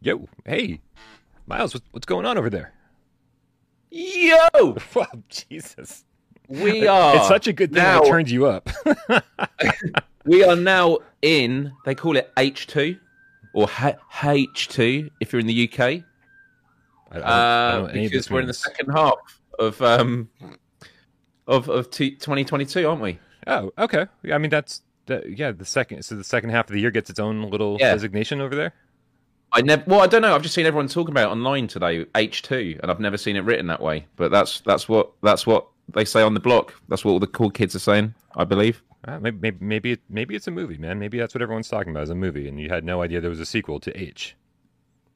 Yo, hey, Miles, what's, what's going on over there? Yo, Wow, Jesus. we are. It's such a good thing now, it turns you up. We are now in. They call it H two or H two if you're in the UK, I don't- I don't uh, because we're in the second half of um of of t- 2022, aren't we? Oh, okay. I mean that's that, yeah. The second, so the second half of the year gets its own little Yeah. designation over there. I never. Well, I don't know. I've just seen everyone talking about it online today, H two, and I've never seen it written that way. But that's that's what that's what they say on the block. That's what all the cool kids are saying. I believe. Uh, maybe maybe maybe, it's a movie, man. Maybe that's what everyone's talking about is a movie, and you had no idea there was a sequel to H.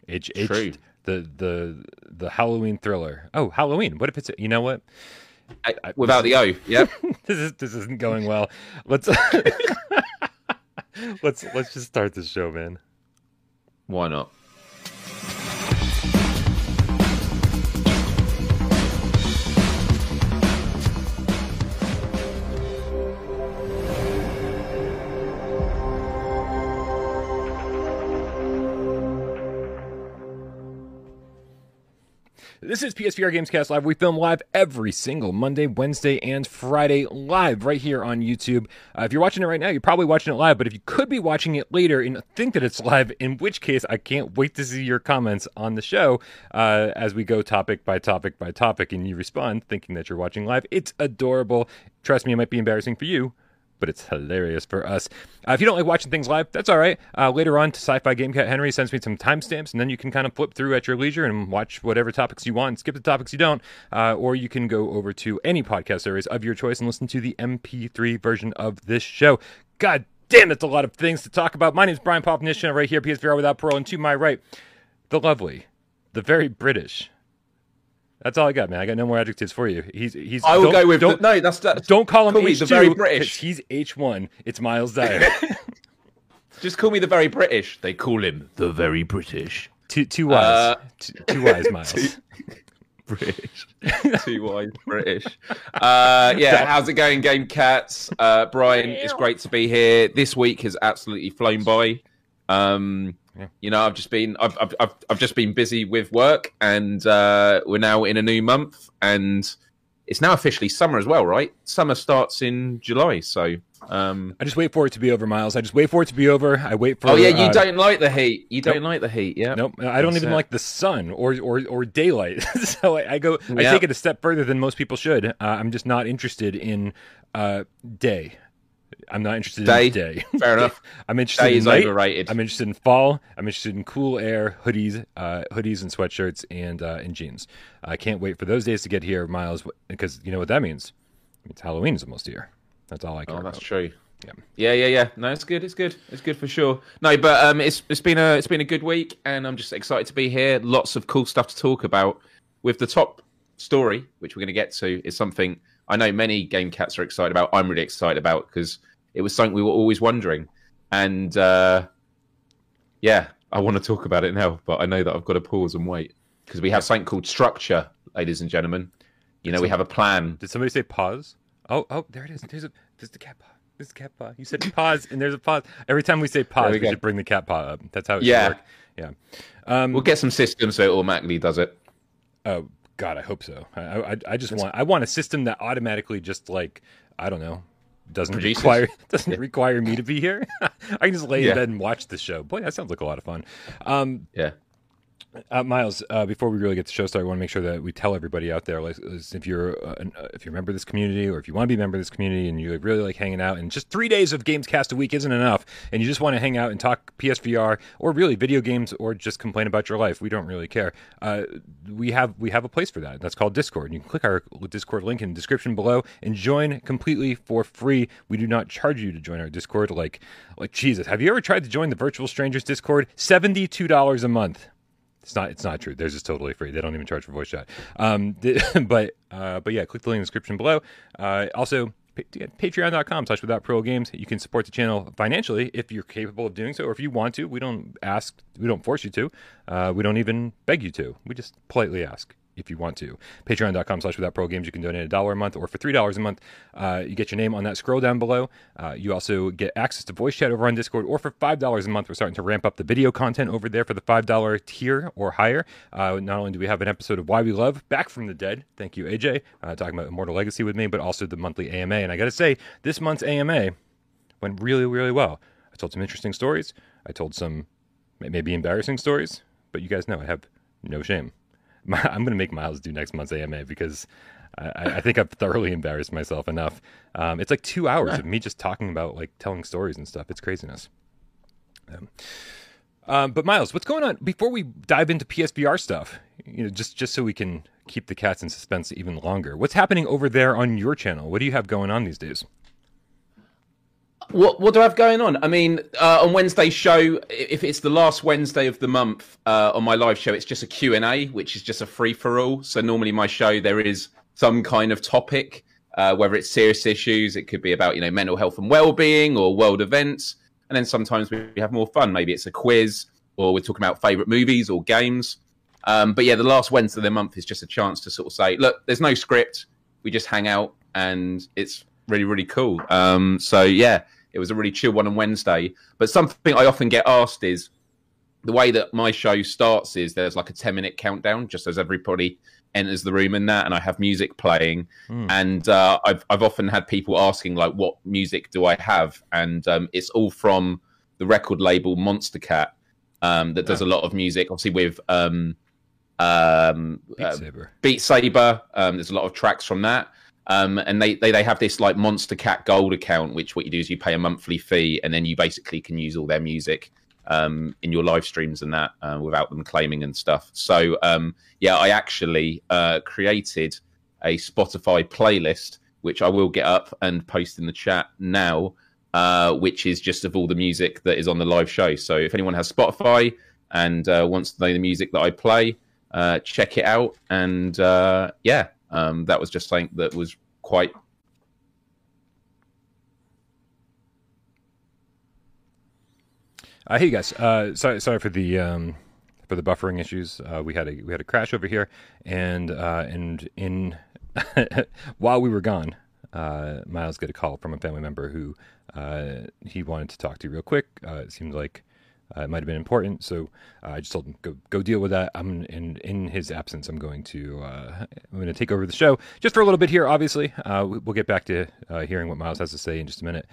H H True. the the the Halloween thriller. Oh, Halloween. What if it's you know what? I- without the O. Yep. this is this isn't going well. Let's let's let's just start this show, man. Why not? This is PSVR Gamescast Live. We film live every single Monday, Wednesday, and Friday live right here on YouTube. Uh, if you're watching it right now, you're probably watching it live, but if you could be watching it later and think that it's live, in which case I can't wait to see your comments on the show uh, as we go topic by topic by topic and you respond thinking that you're watching live. It's adorable. Trust me, it might be embarrassing for you, but it's hilarious for us. Uh, if you don't like watching things live, that's all right. Uh, later on, Sci-Fi Game Cat Henry sends me some timestamps, and then you can kind of flip through at your leisure and watch whatever topics you want, skip the topics you don't, uh, or you can go over to any podcast service of your choice and listen to the MP3 version of this show. God damn, it's a lot of things to talk about. My name is Brian Popnishina, right here, PSVR Without Parole, and to my right, the lovely, the very British. That's all I got, man. I got no more adjectives for you. He's he's. I will go with don't, the, no. That's that. don't call him Call me H2. the very 'cause British. He's H1. It's Miles Dyer. Just call me the very British. They call him the very British. two, two wise. Uh, two, two wise Miles. British. Too wise British. Uh, yeah, how's it going, Game Cats? Uh, Brian, it's great to be here. This week has absolutely flown by. Um, Yeah. You know, I've just been I've, I've I've I've just been busy with work, and uh, we're now in a new month, and it's now officially summer as well, right? Summer starts in July, so. Um, I just wait for it to be over, Miles. I just wait for it to be over. I wait for. oh yeah, you uh, don't like the heat. You don't like the heat, yeah? Nope, I don't That's even it. like the sun or or or daylight. so I, I go. I take it a step further than most people should. Uh, I'm just not interested in uh, day. I'm not interested Day. in day. Fair enough. I'm interested Day in is night. overrated. I'm interested in fall. I'm interested in cool air, hoodies, uh, hoodies and sweatshirts, and uh, and jeans. I can't wait for those days to get here, Miles, because you know what that means. It's Halloween is almost here. That's all I care Oh, that's about. true. Yeah. yeah, yeah, yeah. No, it's good. It's good. It's good for sure. No, but um, it's it's been a it's been a good week, and I'm just excited to be here. Lots of cool stuff to talk about. With the top story, which we're going to get to, is something I know many game cats are excited about. I'm really excited about because it was something we were always wondering, and uh, yeah, I want to talk about it now. But I know that I've got to pause and wait because we have something called structure, ladies and gentlemen. You know, we have a plan. Did somebody say pause? Oh, oh, there it is. There's a there's the cat paw. There's the cat paw. You said pause, and there's a pause. Every time we say pause, we we, should bring the cat paw up. That's how it Yeah. should work. Yeah. Um, We'll get some systems so it automatically does it. Oh God, I hope so. I, I, I just want I want a system that automatically just like I don't know doesn't Produces. require doesn't require me to be here. I can just lay Yeah. in bed and watch the show. Boy, that sounds like a lot of fun. Um, Yeah. Uh, Miles, uh, before we really get the show started, I want to make sure that we tell everybody out there, like, if you're uh, an, uh, if you're a member of this community, or if you want to be a member of this community, and you really like hanging out, and just three days of Games Cast a week isn't enough, and you just want to hang out and talk PSVR or really video games, or just complain about your life, we don't really care. Uh, we have we have a place for that. That's called Discord. You can click our Discord link in the description below and join completely for free. We do not charge you to join our Discord. Like like Jesus, have you ever tried to join the Virtual Strangers Discord? Seventy two dollars a month. It's not. It's not true. Theirs is totally free. They don't even charge for voice chat. Um, but uh, but yeah, click the link in the description below. Uh, also, patreon.com slash without pro games. You can support the channel financially if you're capable of doing so, or if you want to. We don't ask. We don't force you to. Uh, we don't even beg you to. We just politely ask if you want to. Patreon.com slash without pro games. You can donate a dollar a month, or for $3 a month, uh, you get your name on that scroll down below. Uh, you also get access to voice chat over on Discord, or for $5 a month, we're starting to ramp up the video content over there for the $5 tier or higher. Uh, not only do we have an episode of Why We Love, Back from the Dead, thank you, AJ, uh, talking about Immortal Legacy with me, but also the monthly AMA. And I got to say, this month's AMA went really, really well. I told some interesting stories. I told some maybe embarrassing stories, but you guys know I have no shame. I'm going to make Miles do next month's AMA because I, I think I've thoroughly embarrassed myself enough. Um, it's like two hours of me just talking about like telling stories and stuff. It's craziness. Um, um, but Miles, what's going on? Before we dive into PSVR stuff, you know, just just so we can keep the cats in suspense even longer, what's happening over there on your channel? What do you have going on these days? What what do I have going on? I mean, uh, on Wednesday's show, if it's the last Wednesday of the month uh, on my live show, it's just a Q and A, which is just a free for all. So normally my show there is some kind of topic, uh, whether it's serious issues, it could be about you know mental health and well being or world events, and then sometimes we have more fun. Maybe it's a quiz or we're talking about favorite movies or games. Um, but yeah, the last Wednesday of the month is just a chance to sort of say, look, there's no script, we just hang out, and it's really really cool. Um, so yeah it was a really chill one on Wednesday. But something I often get asked is the way that my show starts is there's like a 10 minute countdown just as everybody enters the room and that and I have music playing mm. and uh, I've I've often had people asking like what music do I have and um, it's all from the record label Monstercat um, that does yeah. a lot of music obviously with um, um, Beat uh, Saber, Beat Saber um, there's a lot of tracks from that um, and they, they they have this like Monstercat Gold account, which what you do is you pay a monthly fee, and then you basically can use all their music um, in your live streams and that uh, without them claiming and stuff. So um, yeah, I actually uh, created a Spotify playlist, which I will get up and post in the chat now, uh, which is just of all the music that is on the live show. So if anyone has Spotify and uh, wants to know the music that I play, uh, check it out. And uh, yeah, um, that was just something that was quite Uh, hey guys, uh, sorry, sorry for the um, for the buffering issues. Uh, we had a we had a crash over here, and uh, and in while we were gone, uh, Miles got a call from a family member who uh, he wanted to talk to real quick. it seemed like uh, it might have been important, so uh, I just told him go go deal with that. I'm in in his absence. I'm going to uh, I'm going to take over the show just for a little bit here. Obviously, uh, we'll get back to uh, hearing what Miles has to say in just a minute.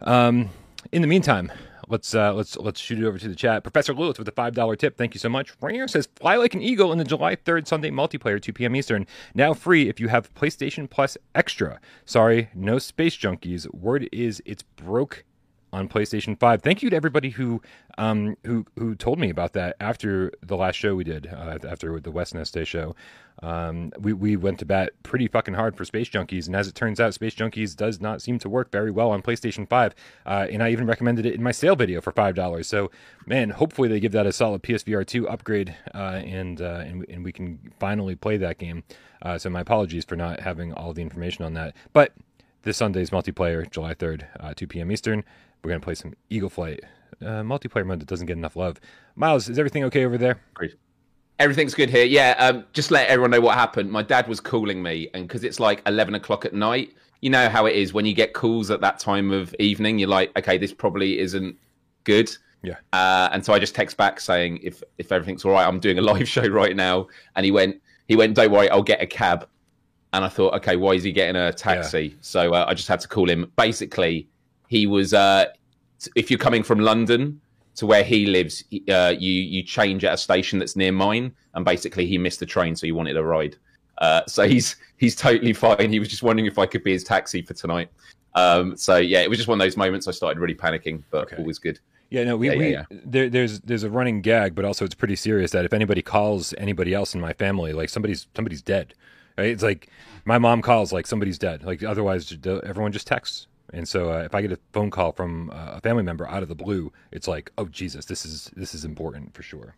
Um, in the meantime, let's uh, let's let's shoot it over to the chat. Professor Lewis with a five dollar tip. Thank you so much. Rainier says, "Fly like an eagle in the July third Sunday multiplayer, two p.m. Eastern. Now free if you have PlayStation Plus Extra. Sorry, no space junkies. Word is it's broke on PlayStation 5. Thank you to everybody who um, who who told me about that after the last show we did, uh, after the Wednesday show. Um, we, we went to bat pretty fucking hard for Space Junkies, and as it turns out, Space Junkies does not seem to work very well on PlayStation 5. Uh, and I even recommended it in my sale video for $5. So, man, hopefully they give that a solid PSVR 2 upgrade, uh, and, uh, and, and we can finally play that game. Uh, so, my apologies for not having all the information on that. But this Sunday's multiplayer, July 3rd, uh, 2 p.m. Eastern. We're going to play some Eagle Flight uh, multiplayer mode that doesn't get enough love. Miles, is everything okay over there? Great. Everything's good here. Yeah, um, just let everyone know what happened. My dad was calling me, and because it's like 11 o'clock at night, you know how it is when you get calls at that time of evening, you're like, okay, this probably isn't good. Yeah. Uh, and so I just text back saying, if if everything's all right, I'm doing a live show right now. And he went, he went, don't worry, I'll get a cab. And I thought, okay, why is he getting a taxi? Yeah. So uh, I just had to call him. Basically, he was uh, if you're coming from London to where he lives, uh, you you change at a station that's near mine, and basically he missed the train, so he wanted a ride. Uh, so he's he's totally fine. He was just wondering if I could be his taxi for tonight. Um, so yeah, it was just one of those moments I started really panicking, but okay. always good. Yeah, no, we, yeah, we yeah, yeah. There, there's there's a running gag, but also it's pretty serious that if anybody calls anybody else in my family, like somebody's somebody's dead. Right? It's like my mom calls, like somebody's dead. Like otherwise, everyone just texts. And so, uh, if I get a phone call from uh, a family member out of the blue, it's like, oh Jesus, this is this is important for sure.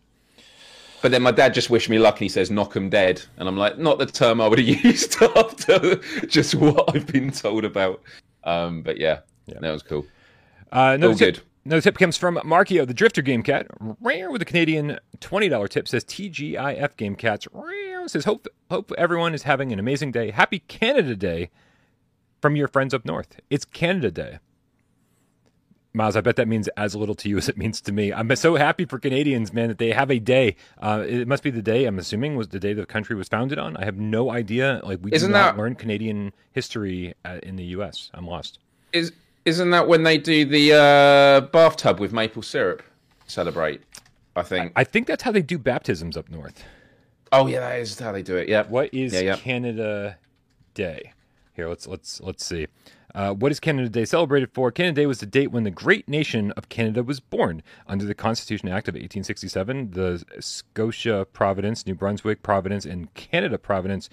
But then my dad just wished me luck, and he says, "Knock 'em dead," and I'm like, not the term I would have used after just what I've been told about. Um, but yeah, yeah, that was cool. Uh, no, good. Another tip comes from Markio, the Drifter Game Cat. Rare with a Canadian $20 tip says TGIF Game Cats. says, "Hope hope everyone is having an amazing day. Happy Canada Day from your friends up north. It's Canada Day." Miles, I bet that means as little to you as it means to me. I'm so happy for Canadians, man, that they have a day. Uh, it must be the day I'm assuming was the day the country was founded on. I have no idea. Like we Isn't do not that- learn Canadian history uh, in the U.S. I'm lost. Is isn't that when they do the uh, bathtub with maple syrup? Celebrate, I think. I think that's how they do baptisms up north. oh yeah, that is how they do it. Yeah. What is Yeah, yeah. Canada Day? Here, let's let's let's see. Uh, what is Canada Day celebrated for? Canada Day was the date when the great nation of Canada was born. Under the Constitution Act of 1867, the Scotia Providence, New Brunswick Providence, and Canada Providence.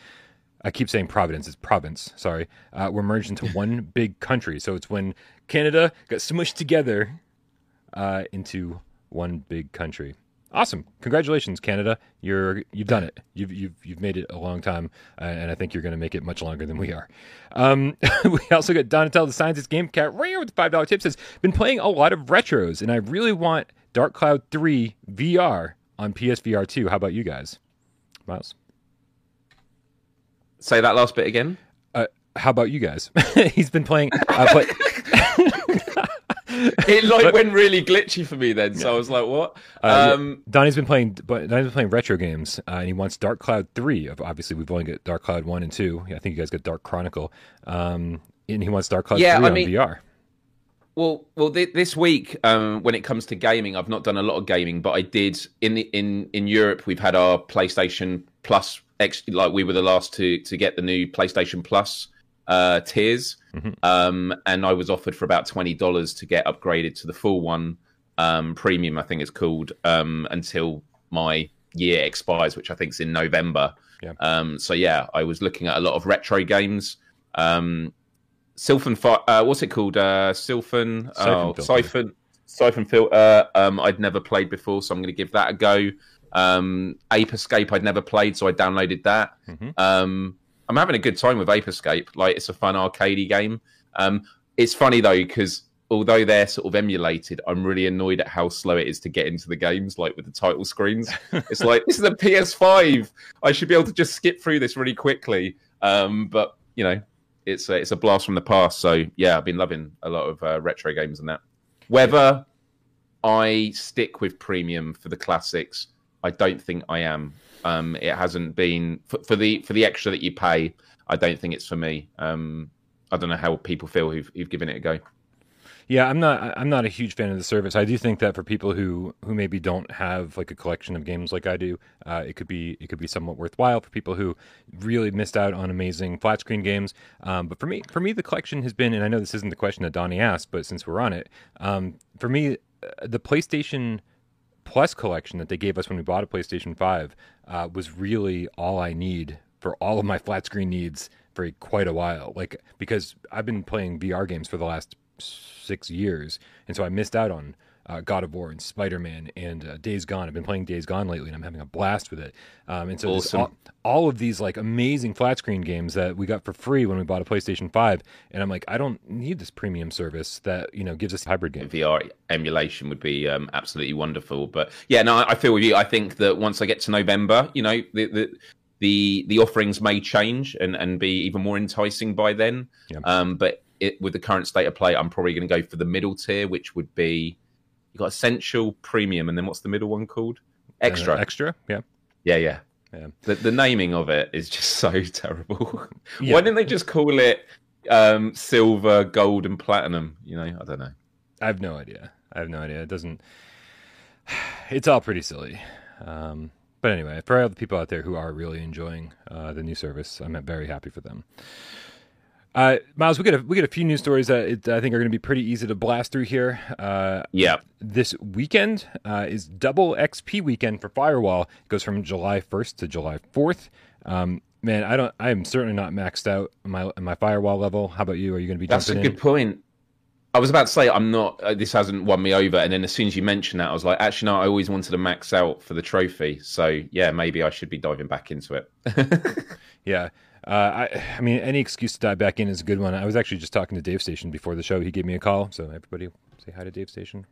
I keep saying Providence, it's province, sorry, uh, were merged into one big country. So it's when Canada got smushed together uh, into one big country. Awesome! Congratulations, Canada. You're you've done it. You've you've you've made it a long time, uh, and I think you're going to make it much longer than we are. Um, we also got Donatel, the scientist game cat, right here with the five dollar tip says been playing a lot of retros, and I really want Dark Cloud Three VR on PSVR two. How about you guys, Miles? Say that last bit again. Uh, how about you guys? He's been playing. Uh, play, It like went really glitchy for me then, so I was like, "What?" Uh, um, Donnie's been playing. but Donnie's been playing retro games, uh, and he wants Dark Cloud three. Of obviously, we've only got Dark Cloud one and two. I think you guys got Dark Chronicle, um, and he wants Dark Cloud Yeah, three I on mean- VR. Well, well, th- this week, um, when it comes to gaming, I've not done a lot of gaming, but I did in the in in Europe. We've had our PlayStation Plus, ex- like we were the last to to get the new PlayStation Plus uh, tiers, Mhm. um, and I was offered for about twenty dollars to get upgraded to the full one, um, premium, I think it's called, um, until my year expires, which I think is in November. Yeah. Um, so yeah, I was looking at a lot of retro games. Um, Sylphan, uh, what's it called? Uh, Sylphan, Siphon oh, Filter. Siphon, Siphon Filter. Um, I'd never played before, so I'm going to give that a go. Um, Ape Escape, I'd never played, so I downloaded that. Mhm. Um, I'm having a good time with Ape Escape. Like, it's a fun arcadey game. Um, it's funny though because although they're sort of emulated, I'm really annoyed at how slow it is to get into the games. Like with the title screens, it's like this is a PS5. I should be able to just skip through this really quickly. Um, but you know, it's a, it's a blast from the past. So yeah, I've been loving a lot of uh, retro games and that. Whether I stick with premium for the classics, I don't think I am. Um, it hasn't been for, for the for the extra that you pay. I don't think it's for me. Um, I don't know how people feel who've, who've given it a go. Yeah, I'm not. I'm not a huge fan of the service. I do think that for people who who maybe don't have like a collection of games like I do, uh, it could be it could be somewhat worthwhile for people who really missed out on amazing flat screen games. Um, but for me, for me, the collection has been, and I know this isn't the question that Donnie asked, but since we're on it, um, for me, uh, the PlayStation Plus collection that they gave us when we bought a PlayStation Five uh, was really all I need for all of my flat screen needs for quite a while. Like because I've been playing VR games for the last six years, and so I missed out on uh, God of War and Spider Man and uh, Days Gone. I've been playing Days Gone lately, and I'm having a blast with it. Um, and so Awesome. all, all of these like amazing flat screen games that we got for free when we bought a PlayStation Five, and I'm like, I don't need this premium service that you know gives us hybrid games. VR emulation would be um, absolutely wonderful. But yeah, no, I feel with you. I think that once I get to November, you know, the the the, the offerings may change and, and be even more enticing by then. Yeah. Um, but it, with the current state of play, I'm probably going to go for the middle tier, which would be you got essential, premium, and then what's the middle one called? Extra. Uh, extra, yeah. yeah, yeah. Yeah. The, the naming of it is just so terrible. Yeah. Why didn't they just call it um, silver, gold, and platinum? You know, I don't know. I have no idea. I have no idea. It doesn't. It's all pretty silly. Um, but anyway, for all the people out there who are really enjoying uh, the new service, I'm very happy for them. Uh, Miles, we get a, we get a few news stories that it, I think are going to be pretty easy to blast through here. Uh, Yeah. this weekend uh, is double XP weekend for Firewall. It goes from July 1st to July 4th. Um, man, I don't. I am certainly not maxed out on my on my Firewall level. How about you? Are you going to be That's a good point. I was about to say I'm not. Uh, this hasn't won me over, and then as soon as you mentioned that, I was like, actually, no. I always wanted to max out for the trophy, so yeah, maybe I should be diving back into it. Yeah. Uh, I, I mean, any excuse to dive back in is a good one. I was actually just talking to Dave Station before the show. He gave me a call. So everybody, say hi to Dave Station.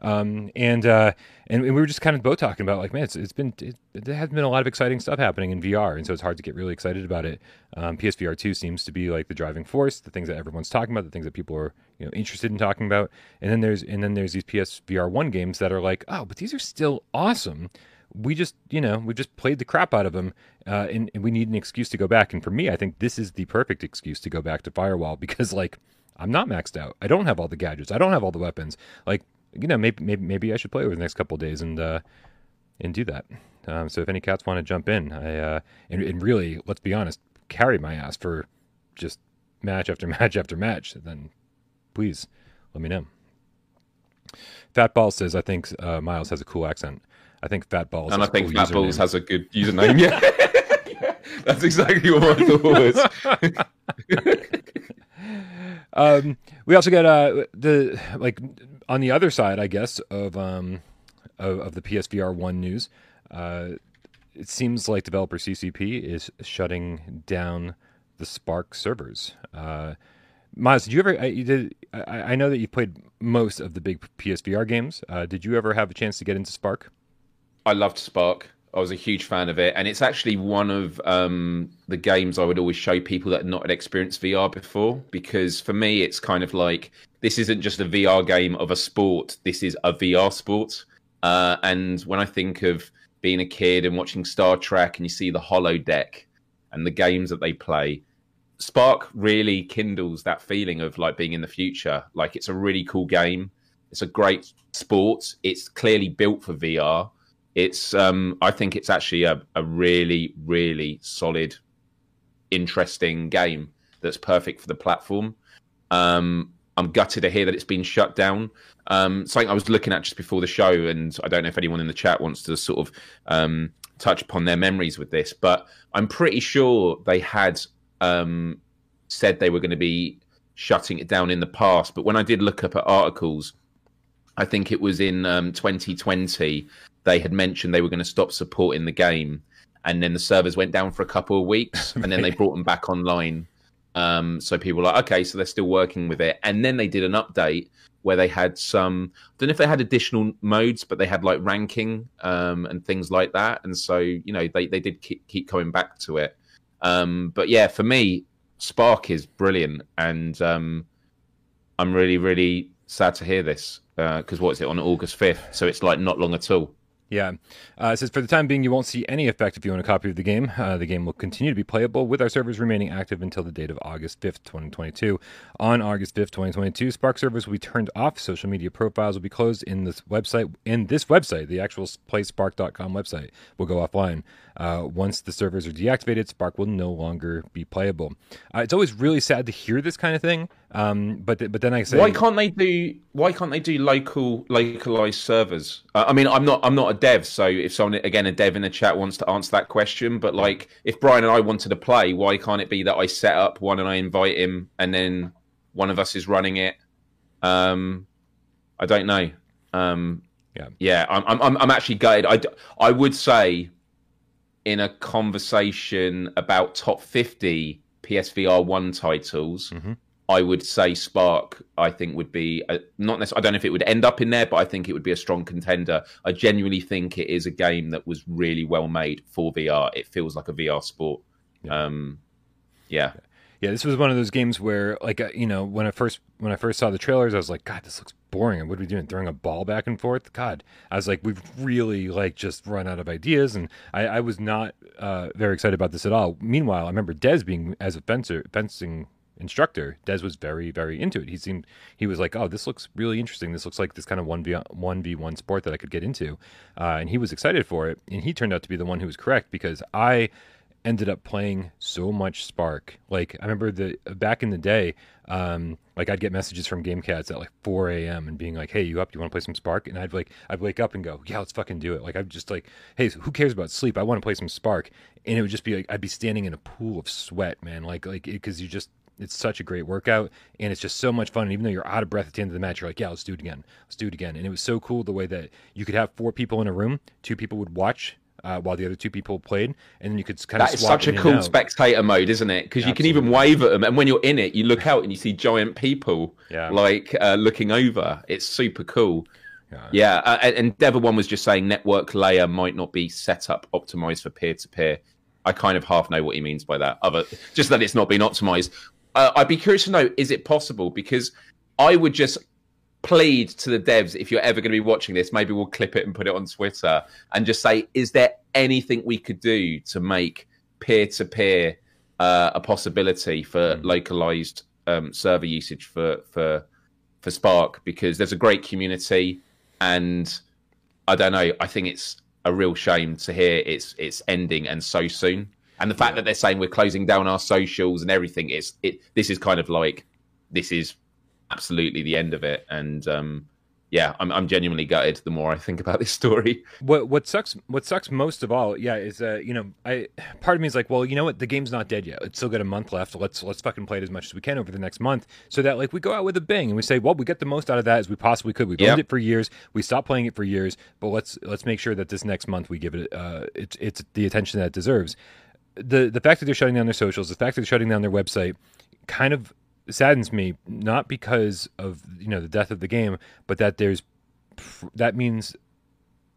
Um, and, uh, and we were just kind of both talking about like, man, it's, it's been it, there has been a lot of exciting stuff happening in VR, and so it's hard to get really excited about it. Um, PSVR two seems to be like the driving force, the things that everyone's talking about, the things that people are you know interested in talking about, and then there's and then there's these PSVR one games that are like, oh, but these are still awesome we just you know we just played the crap out of them uh, and, and, we need an excuse to go back. And for me i think this is the perfect excuse to go back to firewall because like i'm not maxed out. I don't have all the gadgets. I don't have all the weapons. Like you know maybe maybe, maybe i should play over the next couple days and uh and do that. Um, so if any cats want to jump in i uh and, and really let's be honest carry my ass for just match after match after match then please let me know. Fat Ball says, I think uh, Miles has a cool accent. I think Fat Balls. And I think cool Fat Balls has a good username. yeah. yeah. That's exactly what I thought was. um, we also got uh, the like on the other side, I guess, of um, of, of the PSVR one news. Uh, it seems like developer CCP is shutting down the Sparc servers. Uh, Miles, did you ever? You did. I, I, know that you played most of the big PSVR games. Uh, did you ever have a chance to get into Sparc? I loved Sparc. I was a huge fan of it, and it's actually one of um, the games I would always show people that not had experienced VR before. Because for me, it's kind of like this isn't just a VR game of a sport. This is a VR sport. Uh, and when I think of being a kid and watching Star Trek, and you see the Holodeck and the games that they play, Sparc really kindles that feeling of like being in the future. Like it's a really cool game. It's a great sport. It's clearly built for VR it's um, I think it's actually a, a really really solid, interesting game that's perfect for the platform. Um, I'm gutted to hear that it's been shut down. Um, something I was looking at just before the show, and I don't know if anyone in the chat wants to sort of um, touch upon their memories with this, but I'm pretty sure they had um, said they were going to be shutting it down in the past. But when I did look up at articles, I think it was in um, 2020 they had mentioned they were going to stop supporting the game, and then the servers went down for a couple of weeks, and then they brought them back online. Um, so people were like, okay, so they're still working with it, and then they did an update where they had some. I don't know if they had additional modes, but they had like ranking um, and things like that, and so you know they they did keep, keep coming back to it. Um, but yeah, for me, Sparc is brilliant, and um, I'm really really sad to hear this because uh, what is it on August 5th? So it's like not long at all. Yeah. Uh, it says for the time being, you won't see any effect if you own a copy of the game. Uh, the game will continue to be playable with our servers remaining active until the date of August 5th, 2022. On August 5th, 2022, Sparc servers will be turned off. Social media profiles will be closed in this website. In this website, the actual playsparc.com website will go offline. Uh, once the servers are deactivated, Sparc will no longer be playable. Uh, it's always really sad to hear this kind of thing. Um, but th- but then I say, why can't they do why can't they do local localized servers? Uh, I mean, I'm not I'm not a dev, so if someone again a dev in the chat wants to answer that question, but like if Brian and I wanted to play, why can't it be that I set up one and I invite him, and then one of us is running it? Um, I don't know. Um, yeah, yeah, I'm I'm I'm actually gutted. I I would say in a conversation about top 50 PSVR one titles. Mm-hmm I would say Sparc. I think would be a, not necessarily. I don't know if it would end up in there, but I think it would be a strong contender. I genuinely think it is a game that was really well made for VR. It feels like a VR sport. Yeah. Um, yeah. Yeah, this was one of those games where, like, uh, you know, when I first when I first saw the trailers, I was like, God, this looks boring. And what are we doing? Throwing a ball back and forth? God, I was like, we've really like just run out of ideas, and I, I was not uh, very excited about this at all. Meanwhile, I remember Des being as a fencer, fencing instructor, Des was very, very into it. He seemed he was like, "Oh, this looks really interesting. This looks like this kind of one v one v one sport that I could get into," uh, and he was excited for it. And he turned out to be the one who was correct because I ended up playing so much Sparc. Like I remember the back in the day, um, like I'd get messages from Game Cats at like 4 a.m. and being like, "Hey, you up? You want to play some Sparc?" And I'd like I'd wake up and go, "Yeah, let's fucking do it." Like I'd just like, "Hey, who cares about sleep? I want to play some Sparc." And it would just be like I'd be standing in a pool of sweat, man. Like like because you just it's such a great workout and it's just so much fun. And even though you're out of breath at the end of the match, you're like, yeah, let's do it again. Let's do it again. And it was so cool the way that you could have four people in a room, two people would watch uh, while the other two people played, and then you could kind of That is such a cool spectator mode, isn't it? Because you can even wave at them, and when you're in it, you look out and you see giant people, Yeah. like uh, looking over. It's super cool. Yeah. Yeah, uh, and- and Devil One was just saying network layer might not be set up optimized for peer to peer. I kind of half know what he means by that. Other, just that it's not been optimized. Uh, I'd be curious to know: is it possible? Because I would just plead to the devs if you're ever going to be watching this, maybe we'll clip it and put it on Twitter and just say, is there anything we could do to make peer to peer a possibility for localized um, server usage for for for Sparc? Because there's a great community, and I don't know. I think it's a real shame to hear it's it's ending and so soon. And the fact that they're saying we're closing down our socials and everything is it. This is kind of like this is absolutely the end of it. And um, yeah, I'm I'm genuinely gutted the more I think about this story. What what sucks what sucks most of all, yeah, is uh, you know, I part of me is like, well, you know what, the game's not dead yet. It's still got a month left. Let's let's fucking play it as much as we can over the next month, so that like we go out with a bang and we say, well, we get the most out of that as we possibly could. We've Yeah. owned it for years. We stopped playing it for years, but let's let's make sure that this next month we give it uh, it's it's the attention that it deserves. The the fact that they're shutting down their socials, the fact that they're shutting down their website, kind of saddens me. Not because of you know the death of the game, but that there's that means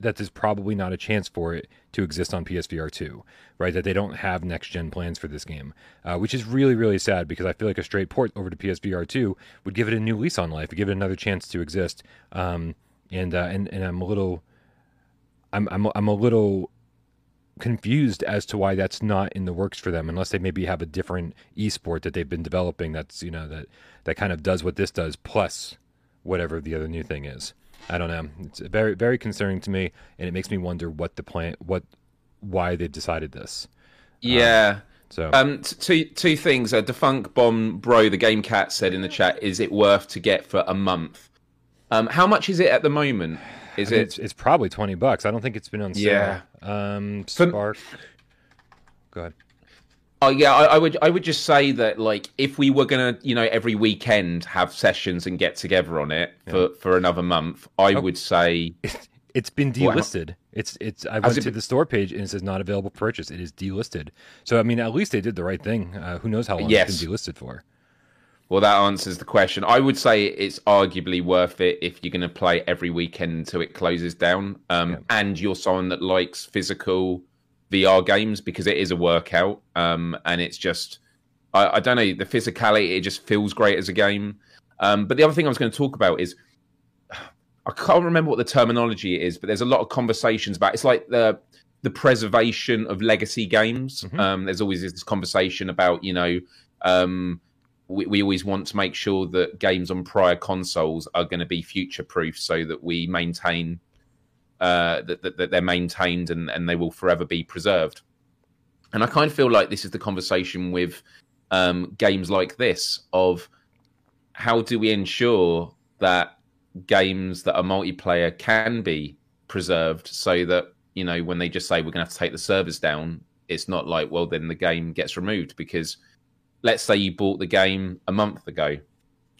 that there's probably not a chance for it to exist on PSVR 2, right? That they don't have next gen plans for this game, uh, which is really, really sad because I feel like a straight port over to PSVR 2 would give it a new lease on life, give it another chance to exist. Um, and, uh, and, and I'm a little, I'm, I'm, I'm a little confused as to why that's not in the works for them unless they maybe have a different esport that they've been developing that's you know that that kind of does what this does plus whatever the other new thing is i don't know it's very very concerning to me and it makes me wonder what the plan what why they've decided this Yeah. so Um, two two things. Uh, Defunct Bomb Bro, the Game Cat said in the chat, "Is it worth to get for a month?" Um, how much is it at the moment? Is I mean, it? it's, it's probably 20 bucks i don't think it's been on sale um For- Sparc go ahead Oh yeah, I, I would I would just say that like if we were gonna you know every weekend have sessions and get together on it for for another month, I Oh. would say It's been Well, delisted. It's it's. I went it to been- the store page and it says not available for purchase. It is delisted. So I mean, at least they did the right thing. Uh, who knows how long Yes. it's been delisted for? Well that answers the question. I would say it's arguably worth it if you're gonna play every weekend until it closes down, um, and you're someone that likes physical VR games because it is a workout, um, and it's just I, I don't know the physicality. It just feels great as a game. Um, but the other thing I was going to talk about is I can't remember what the terminology is, but there's a lot of conversations about it's like the the preservation of legacy games. Mhm. Um, there's always this conversation about you know um, we, we always want to make sure that games on prior consoles are going to be future proof so that we maintain uh, that, that, that they're maintained and, and they will forever be preserved. And I kind of feel like this is the conversation with um, games like this of how do we ensure that games that are multiplayer can be preserved so that you know when they just say we're going to have to take the servers down it's not like well then the game gets removed because let's say you bought the game a month ago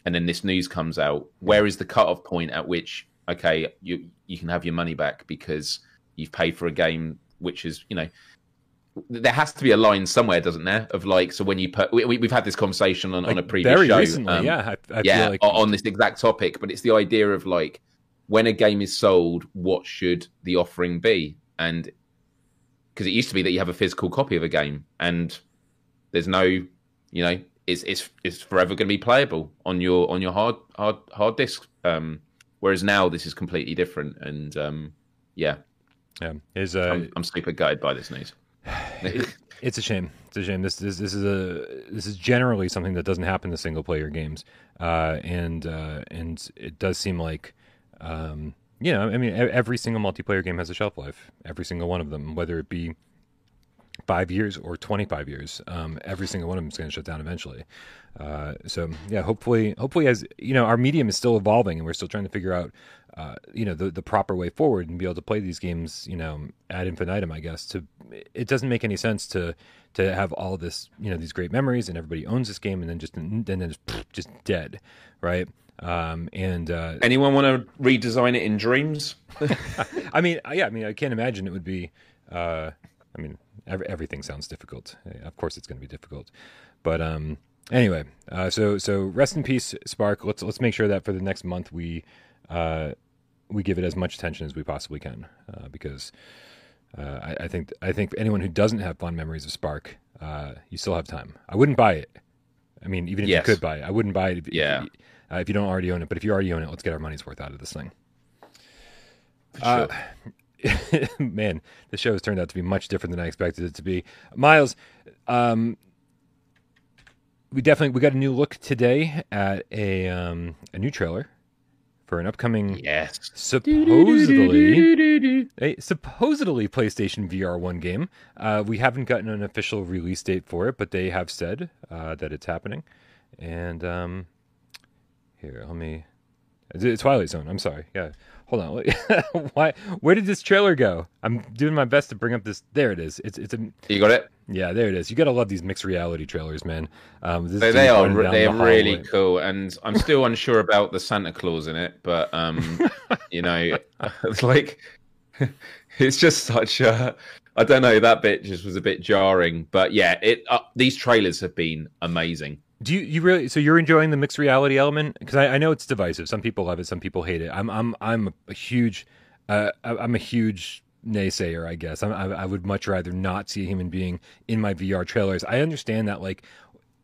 and then this news comes out where is the cutoff point at which okay you you can have your money back because you've paid for a game which is you know there has to be a line somewhere doesn't there of like so when you put we, we've had this conversation on, on a Like, previous very show recently, um, yeah. I, I yeah feel like on this exact topic but it's the idea of like when a game is sold what should the offering be and because it used to be that you have a physical copy of a game and there's no you know it's it's it's forever going to be playable on your on your hard hard hard disk um whereas now this is completely different and um yeah yeah, is uh, I'm, I'm super gutted by this news It's a shame. It's a shame. This this this is a this is generally something that doesn't happen to single player games, uh, and uh, and it does seem like, um, you know, I mean, every single multiplayer game has a shelf life. Every single one of them, whether it be five years or twenty five years, um, every single one of them is going to shut down eventually. Uh, so yeah, hopefully, hopefully, as you know, our medium is still evolving, and we're still trying to figure out, uh, you know, the the proper way forward and be able to play these games, you know, ad infinitum. I guess to it doesn't make any sense to to have all this, you know, these great memories and everybody owns this game, and then just and then just just dead, right? Um, and uh, anyone want to redesign it in dreams I mean, yeah, I mean, I can't imagine it would be Uh, I mean, every, everything sounds difficult. Of course, it's going to be difficult. But um, anyway, uh, so so rest in peace, Sparc. Let's let's make sure that for the next month we uh, we give it as much attention as we possibly can uh, because uh, I, I, think I think anyone who doesn't have fond memories of Sparc, uh, you still have time. I wouldn't buy it. I mean, even if yes. you could buy it, I wouldn't buy it. If, yeah. If, uh, if, you don't already own it, but if you already own it, let's get our money's worth out of this thing. Sure. man, the show has turned out to be much different than I expected it to be. Miles, um, we definitely we got a new look today at a um, a new trailer for an upcoming yes supposedly a supposedly PlayStation VR one game. Uh, we haven't gotten an official release date for it, but they have said uh, that it's happening. And um, here, let me. It's Twilight Zone. I'm sorry. Yeah, hold on. Why? Where did this trailer go? I'm doing my best to bring up this. There it is. It's it's a. You got it. Yeah, there it is. You gotta love these mixed reality trailers, man. Um, they, they are they are the really cool, and I'm still unsure about the Santa Claus in it, but um, you know, it's like it's just such a. I don't know. That bit just was a bit jarring, but yeah, it. Uh, these trailers have been amazing. Do you, you really? So you're enjoying the mixed reality element? Because I, I, know it's divisive. Some people love it. Some people hate it. I'm I'm I'm a huge, uh, I'm a huge naysayer. I guess I, I would much rather not see a human being in my VR trailers. I understand that like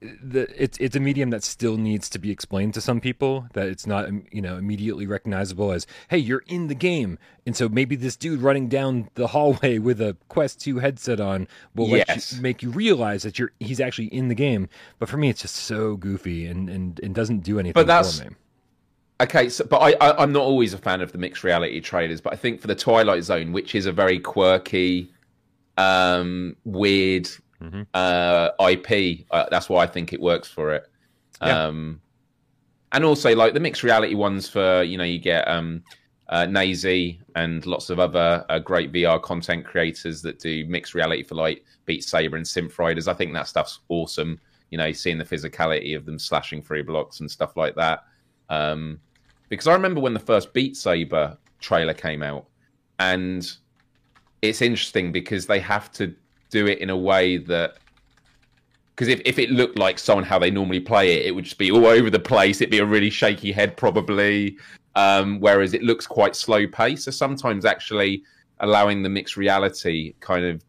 the it's it's a medium that still needs to be explained to some people that it's not um, you know immediately recognizable as hey you're in the game. And so maybe this dude running down the hallway with a quest 2 headset on will yes. you, make you realize that you're he's actually in the game. But for me it's just so goofy and and, and doesn't do anything but that's, for me. Okay so but I, I i'm not always a fan of the mixed reality trailers but i think for the twilight zone which is a very quirky um weird mm-hmm. uh, IP. Uh, that's why I think it works for it. Yeah. Um, and also like the mixed reality ones for you know you get um, uh, Naysy and lots of other uh, great VR content creators that do mixed reality for like Beat Saber and Synth Riders. I think that stuff's awesome. You know, seeing the physicality of them slashing through blocks and stuff like that. Um, because I remember when the first Beat Saber trailer came out, and it's interesting because they have to do it in a way that because if, if it looked like someone how they normally play it, it would just be all over the place. It'd be a really shaky head probably. Um, whereas it looks quite slow pace. So sometimes actually allowing the mixed reality kind of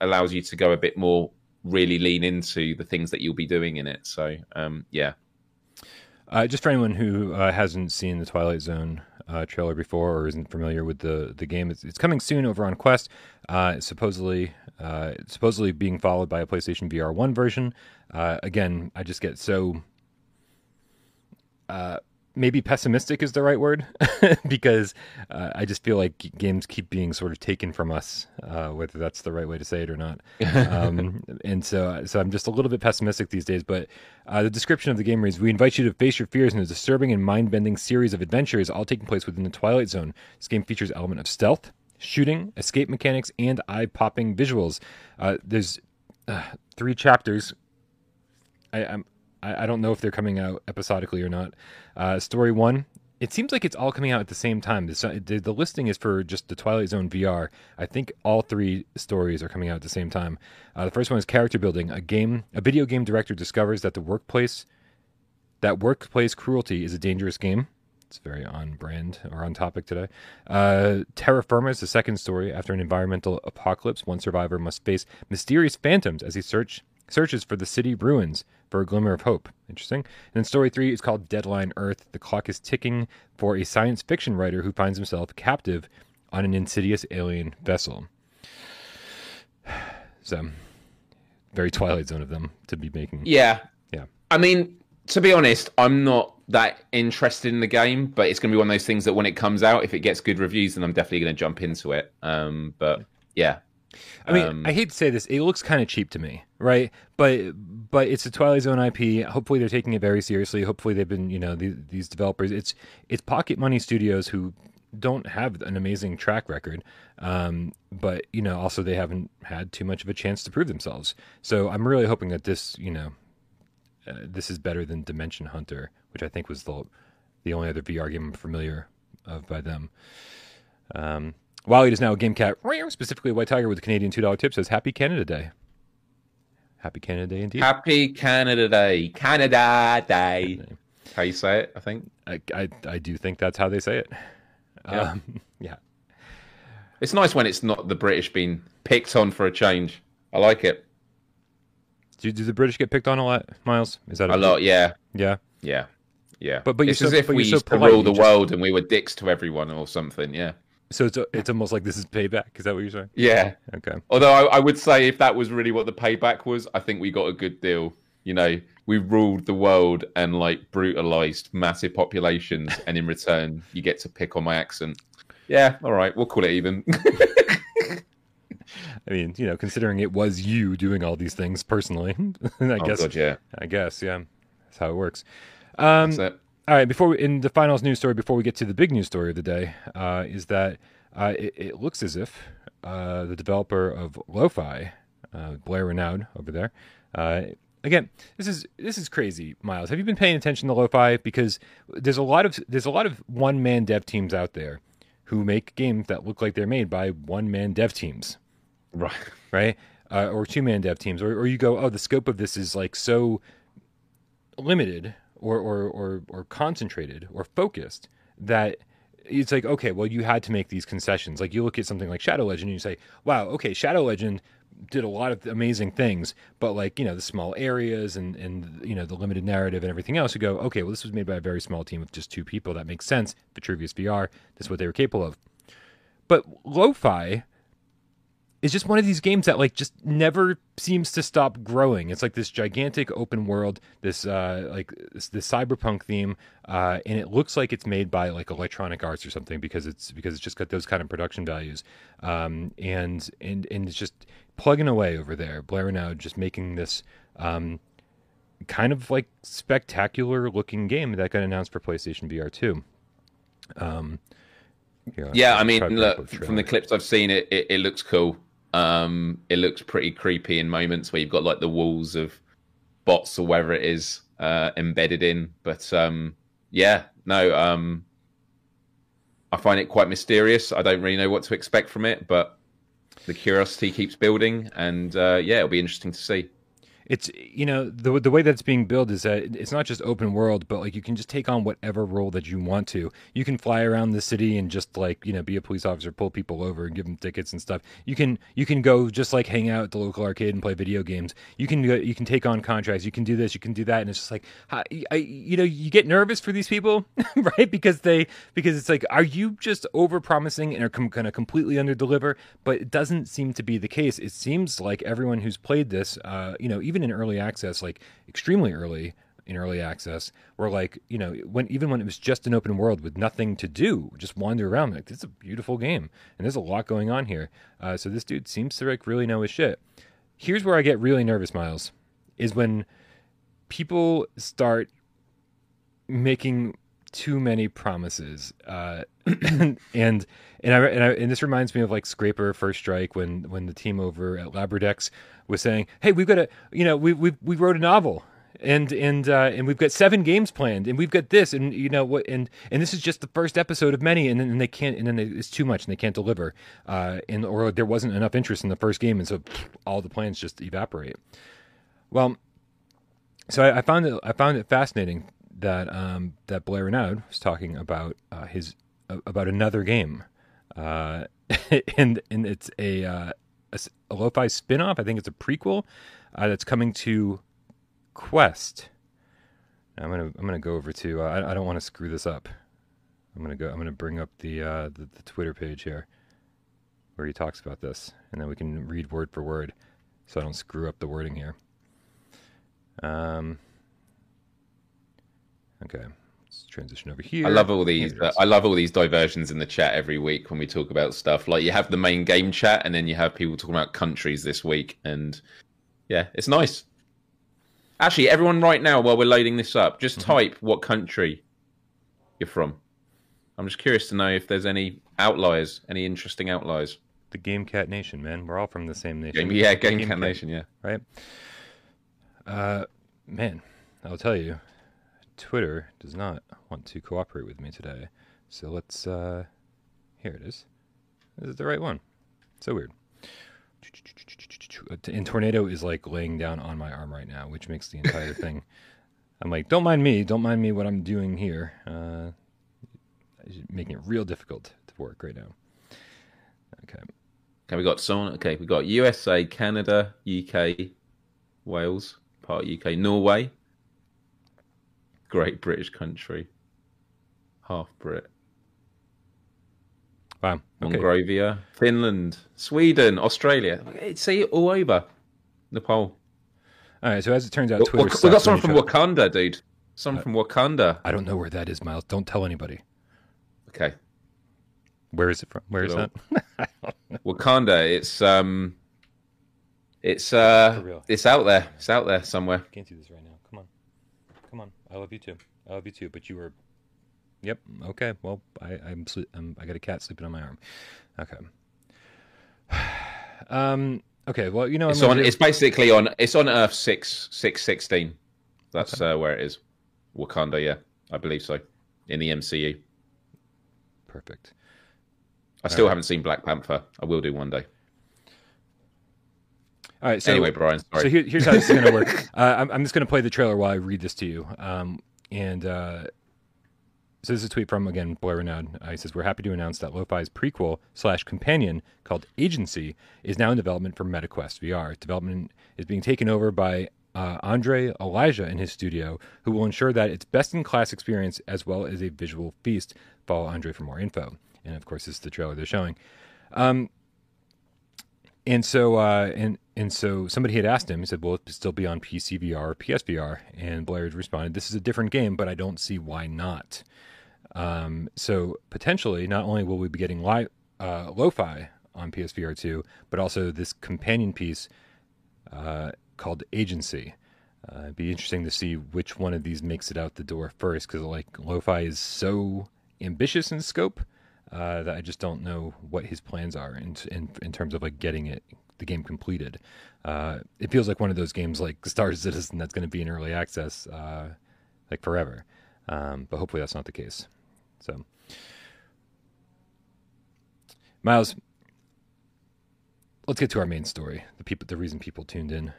allows you to go a bit more really lean into the things that you'll be doing in it. So um, yeah. Uh, just for anyone who uh, hasn't seen the Twilight Zone uh, trailer before or isn't familiar with the the game, it's, it's coming soon over on Quest. Uh, supposedly, uh, supposedly being followed by a PlayStation VR one version. Uh, again, I just get so maybe pessimistic is the right word because uh, I just feel like games keep being sort of taken from us, uh, whether that's the right way to say it or not. Um, and so, so I'm just a little bit pessimistic these days. But uh, the description of the game reads: We invite you to face your fears in a disturbing and mind-bending series of adventures, all taking place within the Twilight Zone. This game features element of stealth, shooting, escape mechanics, and eye-popping visuals. Uh, there's uh, three chapters. I, I'm I, I don't know if they're coming out episodically or not. Uh, story one. It seems like it's all coming out at the same time. The, the, the listing is for just the Twilight Zone VR. I think all three stories are coming out at the same time. Uh, the first one is character building. A game, a video game director discovers that the workplace, that workplace cruelty is a dangerous game. It's very on brand or on topic today. Uh, Terra Firma is the second story. After an environmental apocalypse, one survivor must face mysterious phantoms as he search searches for the city ruins for a glimmer of hope. Interesting. And then story three is called Deadline Earth. The clock is ticking for a science fiction writer who finds himself captive on an insidious alien vessel. So, very Twilight Zone of them to be making. Yeah. Yeah. I mean, to be honest, I'm not that interested in the game, but it's going to be one of those things that when it comes out, if it gets good reviews, then I'm definitely going to jump into it. Um, but yeah, I mean, um, I hate to say this, it looks kind of cheap to me, right? But but it's a Twilight Zone IP. Hopefully, they're taking it very seriously. Hopefully, they've been you know these, these developers. It's it's pocket money studios who don't have an amazing track record, um, but you know also they haven't had too much of a chance to prove themselves. So I'm really hoping that this you know uh, this is better than Dimension Hunter, which I think was the the only other VR game I'm familiar of by them. Um, Wally is now a game cat, specifically a white tiger with a Canadian two dollar tip. Says Happy Canada Day. Happy Canada Day indeed. Happy Canada Day. Canada Day. How you say it, I think. I, I, I do think that's how they say it. Yeah. Um, yeah. It's nice when it's not the British being picked on for a change. I like it. Do, do the British get picked on a lot, Miles? Is that A lot, yeah. Yeah. Yeah. Yeah. But- but you're it's so- as if we so used to rule the just- world and we were dicks to everyone or something, yeah. So it's it's almost like this is payback. Is that what you're saying? Yeah. Okay. Although I, I would say if that was really what the payback was, I think we got a good deal. You know, we ruled the world and like brutalized massive populations, and in return, you get to pick on my accent. Yeah, all right, we'll call it even. I mean, you know, considering it was you doing all these things personally, I oh guess. god, yeah, I guess, yeah, that's how it works. Um, that's it. All right, before we, in the finals news story, before we get to the big news story of the day, uh, is that uh, it, it looks as if uh, the developer of Lo-Fi, uh, Blair Renaud over there, uh, again, this is this is crazy. Miles, have you been paying attention to Lo-Fi? Because there's a lot of there's a lot of one man dev teams out there who make games that look like they're made by one man dev teams Right. right? Uh, or two man dev teams, or, or you go, oh, the scope of this is like so limited or, or, or, or concentrated or focused that it's like, okay, well, you had to make these concessions. Like you look at something like Shadow Legend and you say, wow, okay, Shadow Legend did a lot of amazing things, but like, you know, the small areas and, and, you know, the limited narrative and everything else, you go, okay, well, this was made by a very small team of just two people. That makes sense. Vitruvius VR, that's what they were capable of. But Lo-Fi is just one of these games that like just never seems to stop growing. It's like this gigantic open world, this uh like this, this cyberpunk theme, uh, and it looks like it's made by like Electronic Arts or something because it's because it's just got those kind of production values, um, and and and it's just plugging away over there. Blair now just making this um, kind of like spectacular looking game that got announced for PlayStation VR two. Um, here, Yeah, I mean, look pull up the from the clips I've seen, it, it it looks cool. Um, it looks pretty creepy in moments where you've got like the walls of bots or whatever it is uh, embedded in. But um, yeah, no, um, I find it quite mysterious. I don't really know what to expect from it, but the curiosity keeps building, and uh, yeah, it'll be interesting to see. It's you know the the way that's being built is that it's not just open world but like you can just take on whatever role that you want to. You can fly around the city and just like you know be a police officer pull people over and give them tickets and stuff. You can you can go just like hang out at the local arcade and play video games. You can go, you can take on contracts. You can do this you can do that and it's just like I, I, you know you get nervous for these people right? Because they because it's like are you just over promising and are com- going to completely under deliver but it doesn't seem to be the case. It seems like everyone who's played this uh, you know even in early access like extremely early in early access were like you know when even when it was just an open world with nothing to do just wander around like this is a beautiful game and there's a lot going on here. Uh, so this dude seems to like really know his shit. Here's where i get really nervous miles is when people start making too many promises uh, and and I, and I and this reminds me of like Scraper First Strike when when the team over at Labrodex was saying, "Hey, we've got a you know we we we wrote a novel." And and uh, and we've got seven games planned, and we've got this, and you know what, and and this is just the first episode of many, and then and they can't, and then they, it's too much, and they can't deliver, uh, and or there wasn't enough interest in the first game, and so all the plans just evaporate. Well, so I, I found it I found it fascinating that um, that Blair Renaud was talking about uh, his about another game, uh, and and it's a, uh, a a lo-fi spin-off. I think it's a prequel uh, that's coming to Quest. I'm gonna I'm gonna go over to uh, I, I don't want to screw this up. I'm gonna go I'm gonna bring up the, the the Twitter page here where he talks about this, and then we can read word for word, so I don't screw up the wording here. Um. Okay, let's transition over here. I love all these. Uh. I love all these diversions in the chat every week when we talk about stuff. Like you have the main game chat, and then you have people talking about countries this week, and yeah, it's nice. Actually, everyone, right now, while we're loading this up, just Mm-hmm. type what country you're from. I'm just curious to know if there's any outliers, any interesting outliers. the Game Cat Nation, man. We're all from the same nation. Game, yeah, Game, Game Cat Cat. Nation, yeah. right? Uh, man, I'll tell you, Twitter does not want to cooperate with me today. So let's. Uh, here it is. This Is it the right one? So weird. And tornado is like laying down on my arm right now, which makes the entire thing. I'm like, don't mind me, don't mind me what I'm doing here. Uh, making it real difficult to work right now. Okay. Okay, we got someone. Okay, we got USA, Canada, UK, Wales, part UK, Norway, Great British country, half Brit. Wow. Okay. Monrovia, Finland, Sweden, Australia. See all over Nepal. All right. So as it turns out, Twitter. We got someone from Wakanda, dude. Someone uh, from Wakanda. I don't know where that is, Miles. Don't tell anybody. Okay. Where is it from? Where is that? Wakanda. It's um, it's uh, it's out there. It's out there somewhere. Can't do this right now. Come on, come on. I love you too. I love you too. But you were. Yep. Okay. Well, I, I'm, I'm I got a cat sleeping on my arm. Okay. um. Okay. Well, you know, it's on. It's basically on. It's on Earth six six sixteen. That's okay. uh, where it is. Wakanda. Yeah, I believe so. In the MCU. Perfect. I still right. haven't seen Black Panther. I will do one day. All right. So, anyway, Brian. Sorry. So here, here's how this is going to work. Uh, I'm, I'm, just going to play the trailer while I read this to you. Um, and uh, so this is a tweet from again Blair Renaud. Uh, he says, "We're happy to announce that Lo-Fi's prequel slash companion called Agency is now in development for MetaQuest VR. Development is being taken over by uh, Andre Elijah in his studio, who will ensure that it's best in class experience as well as a visual feast. Follow Andre for more info." And of course, this is the trailer they're showing. Um, and so, uh, and and so somebody had asked him. He said, "Will it still be on PCVR or PSVR?" And Blair responded, "This is a different game, but I don't see why not." Um, so potentially, not only will we be getting li- uh, lo-fi on PSVR two, but also this companion piece uh, called Agency. Uh, it'd be interesting to see which one of these makes it out the door first, because like lo-fi is so ambitious in scope uh, that I just don't know what his plans are in, in in terms of like getting it the game completed. Uh, it feels like one of those games like Star Citizen that's going to be in early access uh, like forever. Um, but hopefully that's not the case. So, Miles, let's get to our main story. The people, the reason people tuned in.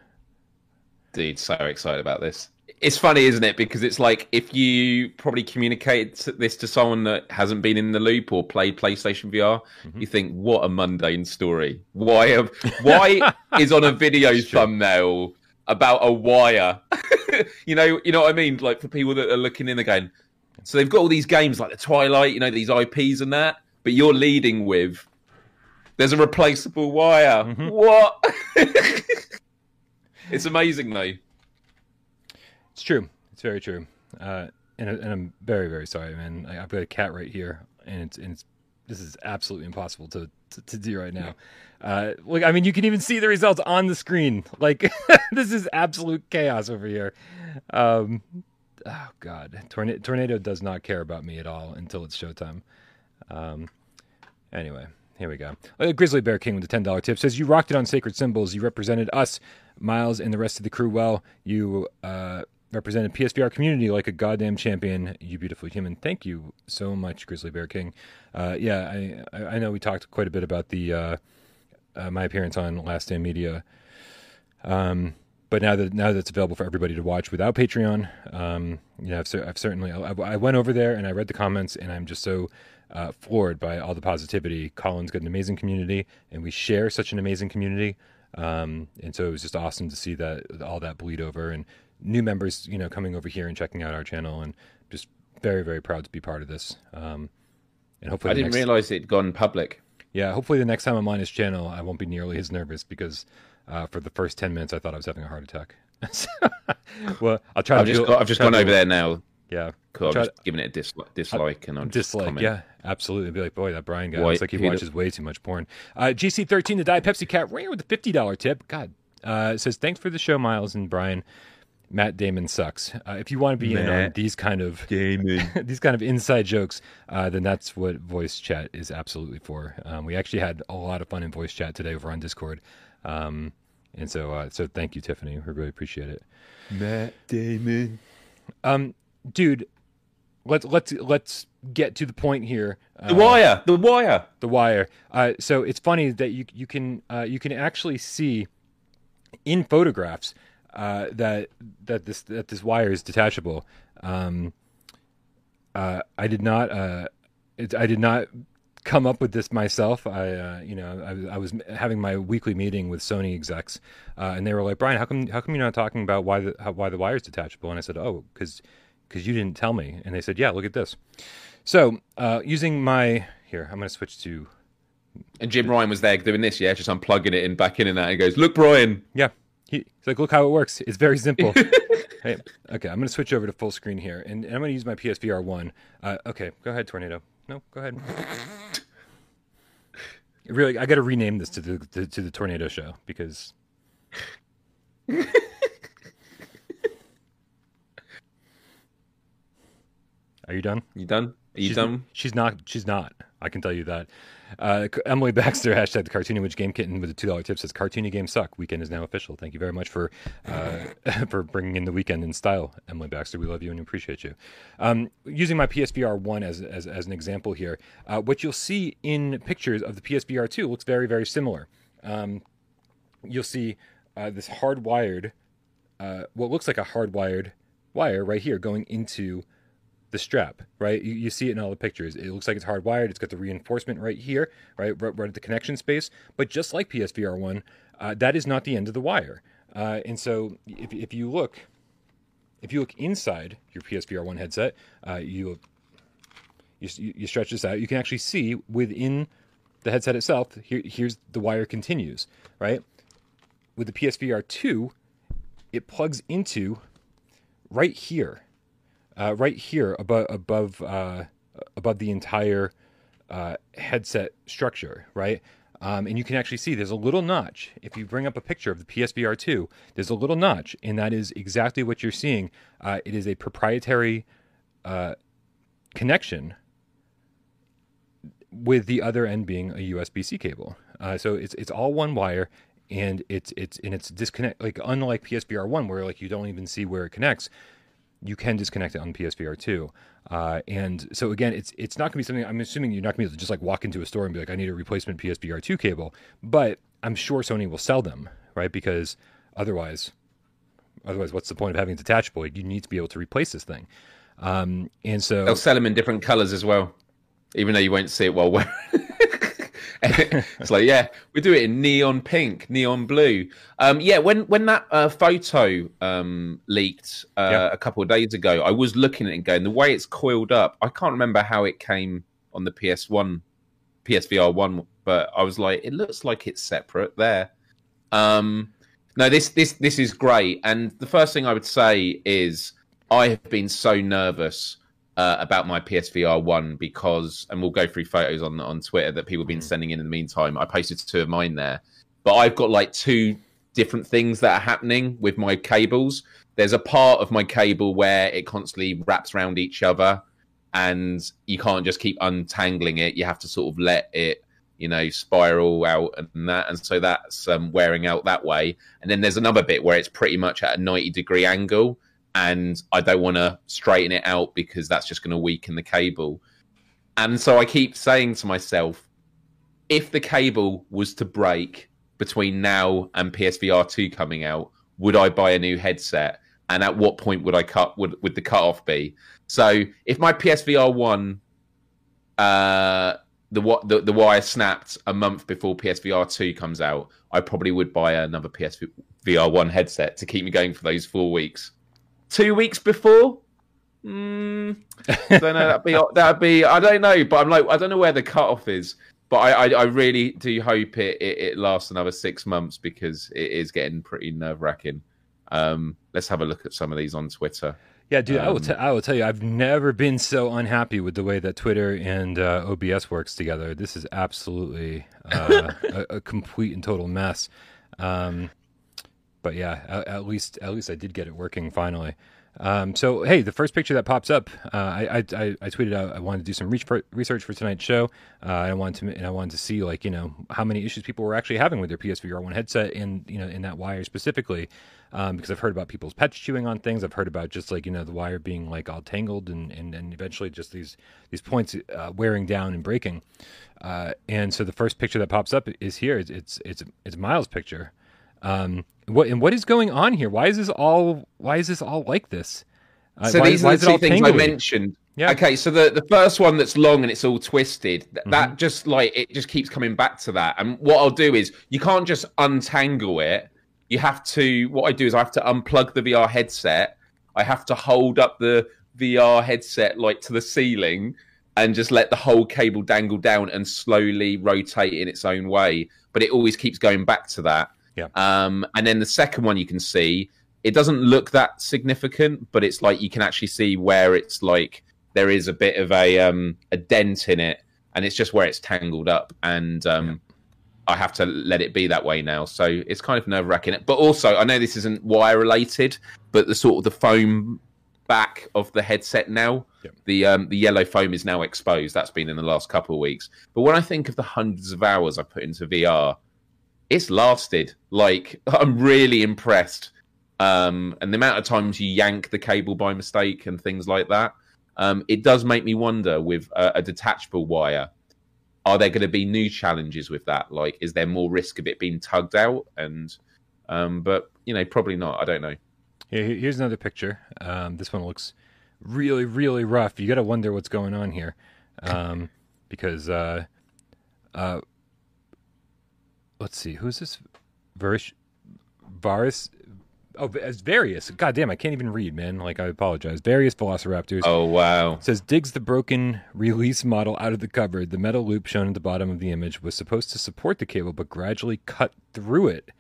Dude, so excited about this it's funny, isn't it? Because it's like if you probably communicate this to someone that hasn't been in the loop or played PlayStation VR, mm-hmm. you think, "What a mundane story! Why? Have, why is on a video thumbnail about a wire?" you know, you know what I mean? Like for people that are looking in again, so they've got all these games like the Twilight, you know, these IPs and that, but you're leading with there's a replaceable wire. Mm-hmm. What? it's amazing though. It's true. It's very true. Uh, and, and I'm very, very sorry, man. I, have got a cat right here, and it's, and it's this is absolutely impossible to, to, to do right now. Uh, look, I mean, you can even see the results on the screen. Like, this is absolute chaos over here. Um, oh God, Tornado, Tornado does not care about me at all until it's showtime. Um, anyway, here we go. Uh, Grizzly Bear King with the ten dollar tip says you rocked it on Sacred Symbols. You represented us, Miles, and the rest of the crew well. You uh, represented PSVR community like a goddamn champion. You beautiful human. Thank you so much, Grizzly Bear King. Uh, yeah, I I know we talked quite a bit about the uh, uh, my appearance on Last Stand Media. Um, but now that now that it's available for everybody to watch without Patreon, um, you know, I've, I've certainly I, I, went over there and I read the comments and I'm just so uh, floored by all the positivity. Colin's got an amazing community, and we share such an amazing community. Um, and so it was just awesome to see that all that bleed over and new members, you know, coming over here and checking out our channel, and just very, very proud to be part of this. Um, and hopefully, I didn't next... realize it'd gone public. Yeah, hopefully the next time I'm on his channel, I won't be nearly as nervous because uh, for the first ten minutes, I thought I was having a heart attack. well, I'll try. I've just, got, I've just gone over there now. Yeah, cool. I'm just giving it a dislike, dislike and I'm dislike. Yeah, absolutely. Be like, boy, that Brian guy. It's like he watches way too much porn. Uh, GC13, the Diet Pepsi Cat, ring with a fifty dollar tip. God, uh, says thanks for the show, Miles and Brian. Matt Damon sucks. Uh, if you want to be Matt in on these kind of these kind of inside jokes, uh, then that's what voice chat is absolutely for. Um, we actually had a lot of fun in voice chat today over on Discord, um, and so uh, so thank you, Tiffany. We really appreciate it. Matt Damon, um, dude. Let's let's let's get to the point here. Uh, the wire, the wire, the wire. Uh, so it's funny that you you can uh, you can actually see in photographs uh, that that this that this wire is detachable. Um, uh, I did not uh, it, I did not come up with this myself. I you know I, I, was having my weekly meeting with Sony execs, and they were like, Brian, how come how come you're not talking about why the how, why the wire is detachable? And I said, oh, because because you didn't tell me. And they said, yeah, look at this. So uh, using my here, I'm going to switch to. And Jim Ryan was there doing this, yeah, just unplugging it and back in and out. He goes, "Look, Brian." Yeah, he, he's like, "Look how it works. It's very simple." hey, okay, I'm going to switch over to full screen here, and, and I'm going to use my PSVR one. Uh, okay, go ahead, Tornado. No, go ahead. really, I got to rename this to the to, to the Tornado Show because. Are you done? You done? Are you she's, done? She's not. She's not. I can tell you that. Uh, Emily Baxter hashtag the Cartoony Witch Game Kitten with a two dollar tip says Cartoony games suck. Weekend is now official. Thank you very much for uh, for bringing in the weekend in style, Emily Baxter. We love you and appreciate you. Um, using my PSVR one as as, as an example here, uh, what you'll see in pictures of the PSVR two looks very very similar. Um, you'll see uh, this hardwired, uh, what looks like a hardwired wire right here going into the strap, right? You, you, see it in all the pictures. It looks like it's hardwired. It's got the reinforcement right here, right, right, right at the connection space. But just like PSVR one, uh, that is not the end of the wire. Uh, and so if, if you look, if you look inside your PSVR one headset, uh, you, you you stretch this out. You can actually see within the headset itself. Here, here's the wire continues, right? With the PSVR two, it plugs into right here uh, right here above above uh, above the entire uh, headset structure, right? Um, and you can actually see there's a little notch. If you bring up a picture of the PSVR 2, there's a little notch, and that is exactly what you're seeing. Uh, it is a proprietary uh, connection with the other end being a USB-C cable. Uh, so it's it's all one wire, and it's it's and it's disconnect like unlike PSVR one where like you don't even see where it connects you can disconnect it on PSVR 2. Uh, and so again, it's it's not going to be something. I'm assuming you're not going to be able to just like walk into a store and be like, I need a replacement PSVR 2 cable. But I'm sure Sony will sell them, right? Because otherwise, otherwise, what's the point of having a detachable? You need to be able to replace this thing. Um, and so they'll sell them in different colors as well, even though you won't see it while wearing. it's like, yeah, we do it in neon pink, neon blue. Um, yeah, when when that uh, photo um, leaked uh, yep. a couple of days ago, I was looking at it and going, the way it's coiled up, I can't remember how it came on the PS1, PSVR one, but I was like, it looks like it's separate there. Um, no, this this this is great, and the first thing I would say is I have been so nervous uh, about my PSVR one because, and we'll go through photos on on Twitter that people have been mm. sending in in the meantime. I posted two of mine there, but I've got like two different things that are happening with my cables. There's a part of my cable where it constantly wraps around each other, and you can't just keep untangling it. You have to sort of let it, you know, spiral out and that, and so that's um, wearing out that way. And then there's another bit where it's pretty much at a 90 degree angle and I don't want to straighten it out because that's just going to weaken the cable. And so I keep saying to myself, if the cable was to break between now and PSVR 2 coming out, would I buy a new headset? And at what point would I cut would would the cutoff be? So if my PSVR 1 uh the the the wire snapped a month before PSVR 2 comes out, I probably would buy another PSVR 1 headset to keep me going for those 4 weeks two weeks before. Mm, I don't know. That'd be that'd be. I don't know, but I'm like I don't know where the cutoff is. But I, I, I really do hope it, it, it, lasts another six months because it is getting pretty nerve wracking. Um, let's have a look at some of these on Twitter. Yeah, dude, um, I will. T- I will tell you, I've never been so unhappy with the way that Twitter and uh, OBS works together. This is absolutely uh, a, a, complete and total mess. Um, but yeah, at, at, least at least I did get it working finally. Um, so hey, the first picture that pops up, uh, I, I, I tweeted out I wanted to do some for, research for tonight's show. Uh, I wanted to and I wanted to see like you know how many issues people were actually having with their PSVR one headset and you know in that wire specifically, um, because I've heard about people's pets chewing on things. I've heard about just like you know the wire being like all tangled and and, and eventually just these these points uh, wearing down and breaking. Uh, and so the first picture that pops up is here. It's it's it's, it's Miles' picture. Um, what and what is going on here? Why is this all? Why is this all like this? Uh, so why, these are the two things I mentioned. Yeah. Okay, so the, the first one that's long and it's all twisted, th- mm-hmm. that just like it just keeps coming back to that. And what I'll do is you can't just untangle it. You have to. What I do is I have to unplug the VR headset. I have to hold up the VR headset like to the ceiling and just let the whole cable dangle down and slowly rotate in its own way. But it always keeps going back to that. Yeah. Um, and then the second one you can see, it doesn't look that significant, but it's like you can actually see where it's like there is a bit of a um, a dent in it, and it's just where it's tangled up, and um, yeah. I have to let it be that way now. So it's kind of nerve wracking. But also, I know this isn't wire related, but the sort of the foam back of the headset now, yeah. the um, the yellow foam is now exposed. That's been in the last couple of weeks. But when I think of the hundreds of hours I put into VR, it's lasted. Like I'm really impressed. Um, and the amount of times you yank the cable by mistake and things like that, um, it does make me wonder with a, a detachable wire. Are there going to be new challenges with that? Like, is there more risk of it being tugged out? And, um, but you know, probably not. I don't know. Here's another picture. Um, this one looks really, really rough. You got to wonder what's going on here, um, because uh, uh, let's see, who's this? Varish, Varus. Oh, as various. God damn, I can't even read, man. Like I apologize. Various Velociraptors. Oh wow. Says digs the broken release model out of the cupboard. The metal loop shown at the bottom of the image was supposed to support the cable, but gradually cut through it.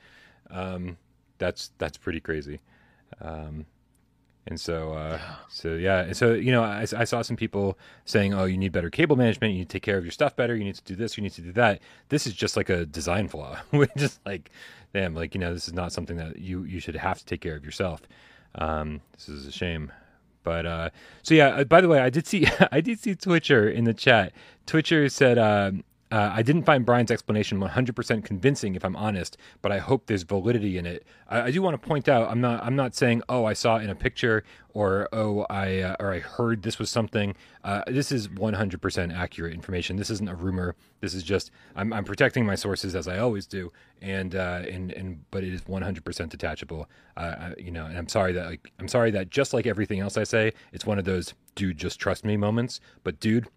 Um, that's that's pretty crazy. Um, and so, uh, so yeah, and so you know, I, I, saw some people saying, "Oh, you need better cable management. You need to take care of your stuff better. You need to do this. You need to do that." This is just like a design flaw. We're just like, damn, like you know, this is not something that you you should have to take care of yourself. Um, this is a shame. But uh, so yeah. Uh, by the way, I did see I did see Twitcher in the chat. Twitcher said, um, uh, I didn't find Brian's explanation 100% convincing, if I'm honest, but I hope there's validity in it. I, I, do want to point out I'm not I'm not saying oh I saw in a picture or oh I uh, or I heard this was something. Uh, this is 100% accurate information. This isn't a rumor. This is just I'm, I'm protecting my sources as I always do, and uh, and and but it is 100% detachable. Uh, you know, and I'm sorry that like, I'm sorry that just like everything else I say, it's one of those dude just trust me moments. But dude,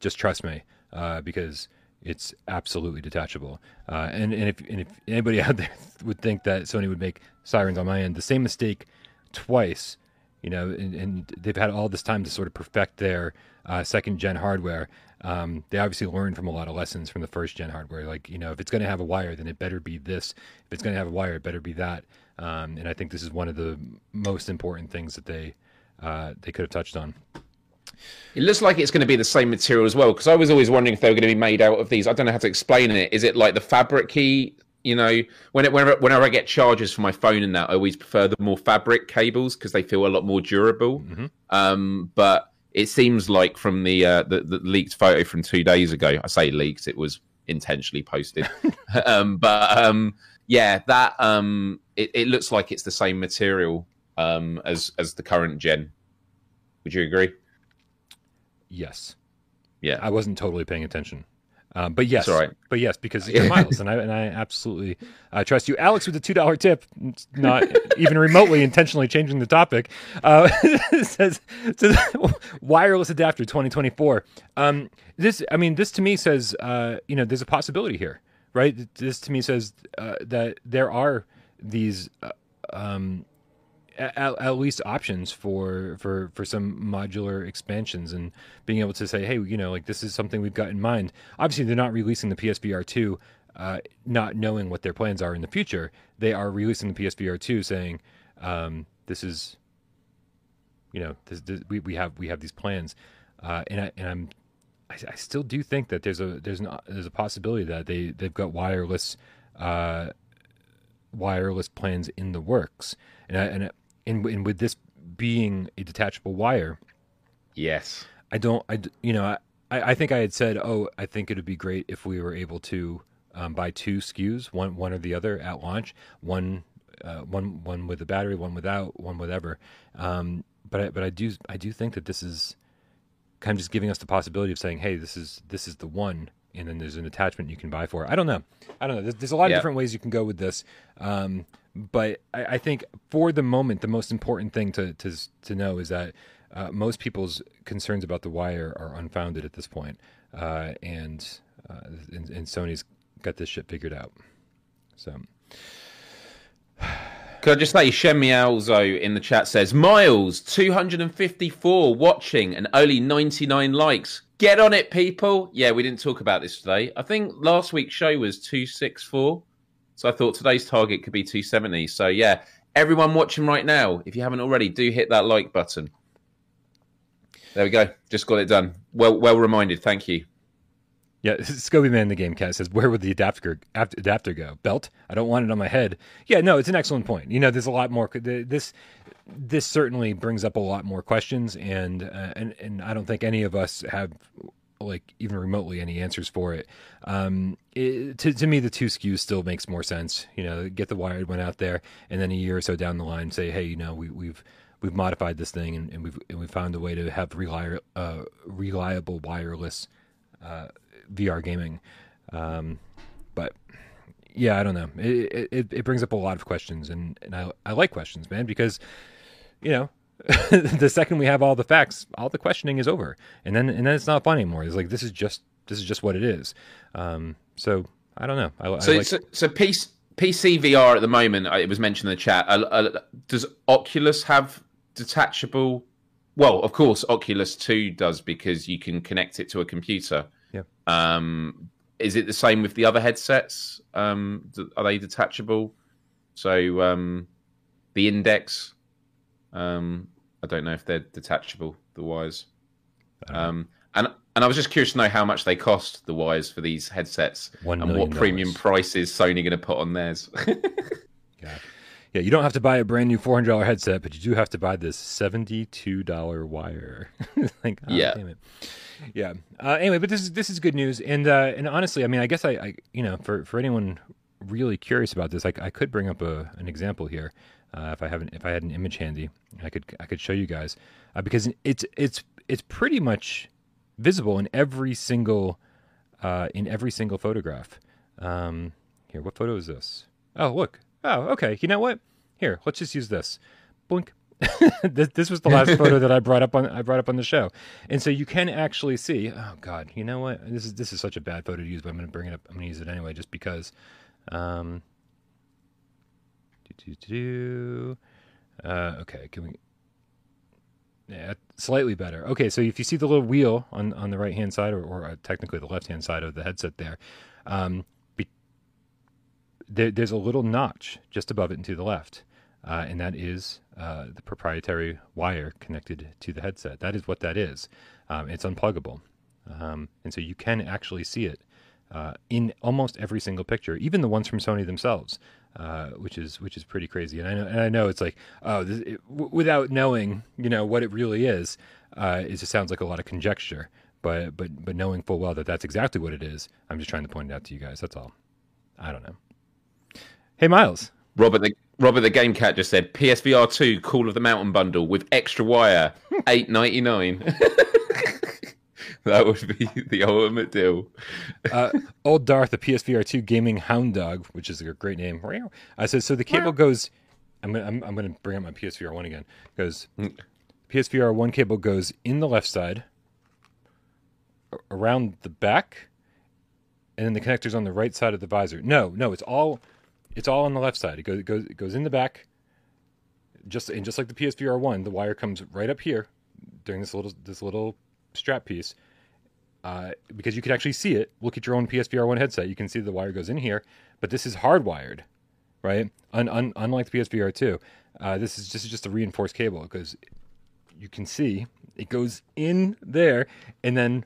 just trust me uh, because it's absolutely detachable. Uh, and and if and if anybody out there would think that Sony would make sirens on my end, the same mistake twice, you know, and, and they've had all this time to sort of perfect their uh, second gen hardware. Um, they obviously learned from a lot of lessons from the first gen hardware. Like you know, if it's going to have a wire, then it better be this. If it's going to have a wire, it better be that. Um, and I think this is one of the most important things that they uh, they could have touched on. It looks like it's going to be the same material as well because I was always wondering if they were going to be made out of these. I don't know how to explain it. Is it like the fabric key? You know, when whenever, whenever I get chargers for my phone and that, I always prefer the more fabric cables because they feel a lot more durable. Mm-hmm. Um, but it seems like from the, uh, the, the leaked photo from two days ago, I say leaked, it was intentionally posted. um, but um, yeah, that um, it, it, looks like it's the same material um, as as the current gen. Would you agree? Yes. Yeah. I wasn't totally paying attention. Um, but yes, but yes, because you're Miles, and I and I absolutely uh, trust you, Alex, with a two dollar tip, not even remotely intentionally changing the topic. Uh, says, says wireless adapter 2024. Um, this, I mean, this to me says, uh, you know, there's a possibility here, right? This to me says uh, that there are these uh, um, at, at, least options for for for some modular expansions and being able to say, hey, you know, like this is something we've got in mind. Obviously, they're not releasing the PSVR two, uh, not knowing what their plans are in the future. They are releasing the PSVR two, saying um, this is, you know, this, this, we we have we have these plans, uh, and I and I'm. I, I still do think that there's a there's an there's a possibility that they they've got wireless uh, wireless plans in the works, and I, and and, and with this being a detachable wire, Yes. I don't. I you know I I think I had said oh I think it would be great if we were able to um, buy two SKUs one one or the other at launch one uh, one one with a battery one without one whatever. Um, but I, but I do I do think that this is kind of just giving us the possibility of saying hey this is this is the one and then there's an attachment you can buy for it. I don't know. I don't know. There's, there's a lot Yeah. of different ways you can go with this. Um, but I, I think for the moment, the most important thing to to to know is that uh, most people's concerns about the wire are unfounded at this point, uh, and, uh, and and Sony's got this shit figured out. So Could I just say, Shem Mialzo in the chat says, Miles, 254 watching and only 99 likes. Get on it, people. Yeah, we didn't talk about this today. I think last week's show was 264. So I thought today's target could be 270. So yeah, everyone watching right now, if you haven't already, do hit that like button. There we go. Just got it done. Well, well reminded. Thank you. yeah, Scobie Man the game cat says where would the adapter adapter go? Belt? I don't want it on my head. Yeah, no, it's an excellent point. You know, there's a lot more. This this certainly brings up a lot more questions, and uh, and and I don't think any of us have like even remotely any answers for it. Um, it to to me, the two SKUs still makes more sense. You know, get the wired one out there, and then a year or so down the line, say, hey, you know, we, we've we've modified this thing, and, and we've and we found a way to have reliable uh, reliable wireless uh, VR gaming. Um, but yeah, I don't know. It, it it brings up a lot of questions, and, and I I like questions, man, because you know the second we have all the facts, all the questioning is over, and then and then it's not fun anymore. It's like this is just this is just what it is. Um, so I don't know. I, So, I like, so, so PC, PC VR at the moment, uh, it was mentioned in the chat. Uh, uh, does Oculus have detachable? Well, of course, Oculus 2 does because you can connect it to a computer. Yeah. Um, is it the same with the other headsets? Um, are they detachable? So um, the Index, um, I don't know if they're detachable. The wires. Um, and and I was just curious to know how much they cost the wires for these headsets and what premium prices Sony going to put on theirs. yeah. yeah, you don't have to buy a brand new four hundred dollar headset, but you do have to buy this seventy two dollar wire. like, oh, Yeah. Yeah. Uh, anyway, but this is this is good news, and uh, and honestly, I mean, I guess I, I you know for for anyone really curious about this, I, I could bring up a an example here. Uh, if I haven't, if I had an image handy, I could I could show you guys uh, because it's it's it's pretty much visible in every single uh, in every single photograph. Um, here, what photo is this? Oh, look. Oh, okay. You know what? Here, let's just use this. Blink. this, this was the last photo that I brought up on I brought up on the show, and so you can actually see. Oh God, you know what? This is this is such a bad photo to use, but I'm going to bring it up. I'm going to use it anyway, just because. Um, do, do, do. Uh, okay, can we? Yeah, slightly better. Okay, so if you see the little wheel on, on the right hand side, or, or uh, technically the left hand side of the headset there, um, be, there, there's a little notch just above it and to the left, uh, and that is uh, the proprietary wire connected to the headset. That is what that is. Um, it's unpluggable, um, and so you can actually see it uh, in almost every single picture, even the ones from Sony themselves, uh, which is which is pretty crazy. And I know, and I know it's like, oh, this, it, w- without knowing, you know, what it really is, uh, it just sounds like a lot of conjecture. But but but knowing full well that that's exactly what it is, I'm just trying to point it out to you guys. That's all. I don't know. Hey, Miles. Robert the Robert the Game Cat just said PSVR two Call of the Mountain bundle with extra wire, eight ninety nine. that would be the ultimate deal. uh, old Darth, the PSVR 2 gaming hound dog, which is a great name. I said, so the cable goes. I'm gonna, I'm, I'm gonna bring up my PSVR one again. Goes PSVR one cable goes in the left side, around the back, and then the connector's on the right side of the visor. No, no, it's all it's all on the left side. It goes it goes it goes in the back. Just and just like the PSVR one, the wire comes right up here during this little this little strap piece uh, because you can actually see it. Look at your own PSVR one headset. You can see the wire goes in here, but this is hardwired, right? Un- un- unlike the PSVR two, uh, this is just just a reinforced cable because you can see it goes in there, and then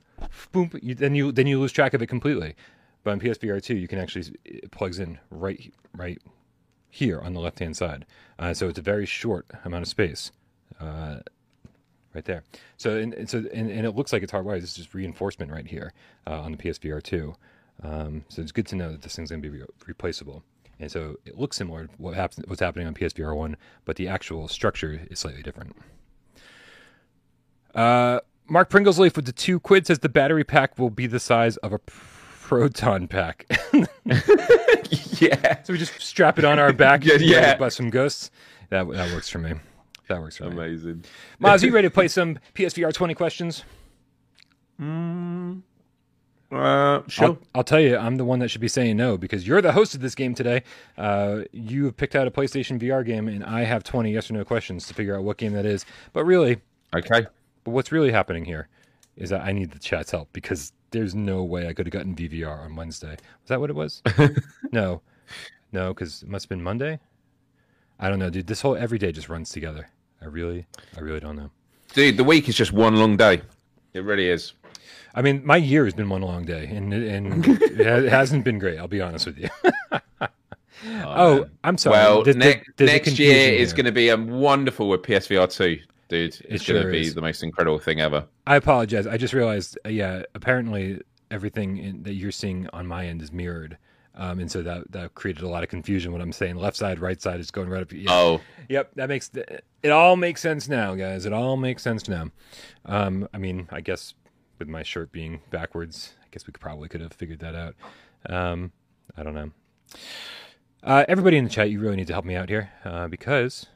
boom, you, then you then you lose track of it completely. But on PSVR two, you can actually it plugs in right right here on the left hand side, uh, so it's a very short amount of space Uh, right there. So and, and so and, and it looks like it's hardwired. This is just reinforcement right here uh, on the PSVR two. Um, so it's good to know that this thing's going to be re- replaceable. And so it looks similar to what happens, what's happening on PSVR one, but the actual structure is slightly different. Uh, Mark Pringlesleaf with the two quid says the battery pack will be the size of a proton pack. yeah. so we just strap it on our back. Yeah, yeah. Bust some ghosts. That that works for me. That works for me. Amazing. Miles, you ready to play some PSVR 20 questions? Uh, sure. I'll, I'll tell you, I'm the one that should be saying no because you're the host of this game today. Uh, you have picked out a PlayStation VR game, and I have 20 yes or no questions to figure out what game that is. But really, okay. but what's really happening here is that I need the chat's help because there's no way I could have gotten VVR on Wednesday. Was that what it was? no, no, because it must have been Monday. I don't know, dude. This whole every day just runs together. I really, I really don't know. Dude, the week is just one long day. It really is. I mean, my year has been one long day, and and it hasn't been great. I'll be honest with you. oh, I'm sorry. Well, There's- ne- there's- there's next year is going to be um, wonderful with PSVR 2, dude. It's It going to be is. the most incredible thing ever. I apologize. I just realized. Uh, yeah, apparently everything in, that you're seeing on my end is mirrored, um, and so that that created a lot of confusion. What I'm saying, left side, right side, is going right up. Yeah. Oh, Yep, that makes it all makes sense now, guys. It all makes sense now. Um, I mean, I guess with my shirt being backwards, I guess we could probably could have figured that out. Um, I don't know. Uh, everybody in the chat, you really need to help me out here uh, because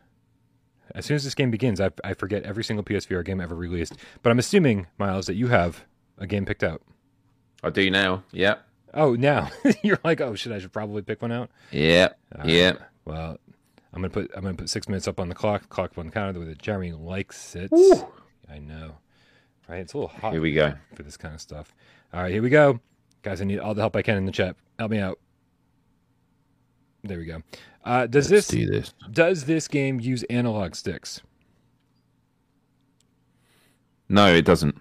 as soon as this game begins, I, I forget every single PSVR game ever released. But I'm assuming, Miles, that you have a game picked out. I do now. Yeah. Oh, now you're like, oh, should I should probably pick one out? Yeah. All yeah. Well, I'm gonna put I'm gonna put six minutes up on the clock. Clock up on the counter the way that Jeremy likes it. I know, right? It's a little hot Here we go. for this kind of stuff. All right, here we go, guys. I need all the help I can in the chat. Help me out. There we go. Uh, does Let's this this. does this game use analog sticks? No, it doesn't.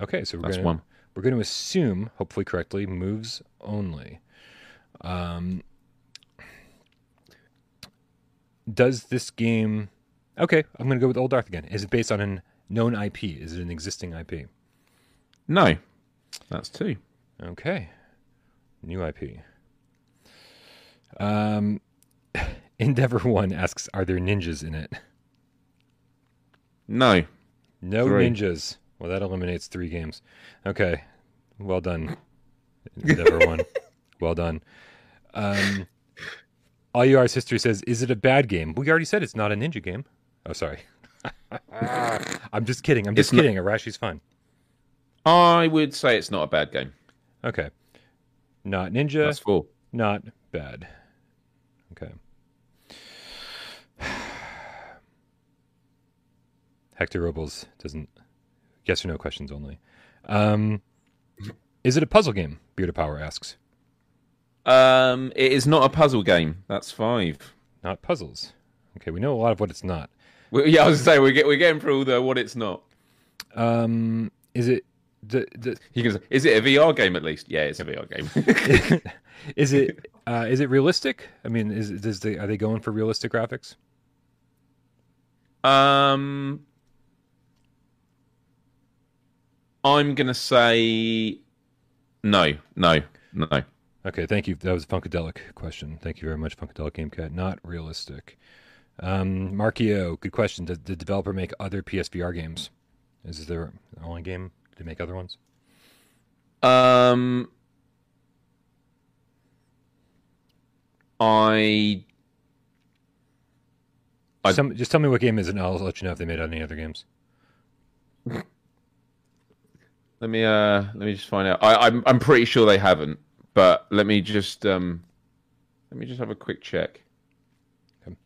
Okay, so we're That's gonna one. we're going to assume, hopefully correctly, moves only. Um, does this game? Okay, I'm going to go with Old Darth again. Is it based on a known IP? Is it an existing IP? No. That's two. Okay, new IP. Um, Endeavor One asks, "Are there ninjas in it?" No. No Three. ninjas. Well, that eliminates three games. Okay, well done, Endeavor One. Well done. Um, All You Are Sister says, "Is it a bad game?" We already said it's not a ninja game. Oh, sorry. I'm just kidding. I'm just It's not- kidding. Arashi's fun. I would say it's not a bad game. Okay. Not ninja. That's four. Not bad. Okay. Hector Robles doesn't. Yes or no questions only. Um, is it a puzzle game? Beard of Power asks. Um, it is not a puzzle game. That's five. Not puzzles. Okay, we know a lot of what it's not. Well, yeah, I was gonna say we're, get, we're getting through all the what it's not. Um, is it the the You can is it a VR game at least? Yeah, it's a VR game. is it uh, is it realistic? I mean, is is the are they going for realistic graphics? um, I'm gonna say no, no, no. Okay, thank you. That was a Funkadelic question. Thank you very much, Funkadelic Game Cat. Not realistic. Um, Markio, good question. Did the developer make other PSVR games? Is this their only game? Did they make other ones? Um, I I- Some, just tell me what game is, and I'll let you know if they made any other games. let me uh let me just find out. I, I'm I'm pretty sure they haven't, but let me just um let me just have a quick check. Okay.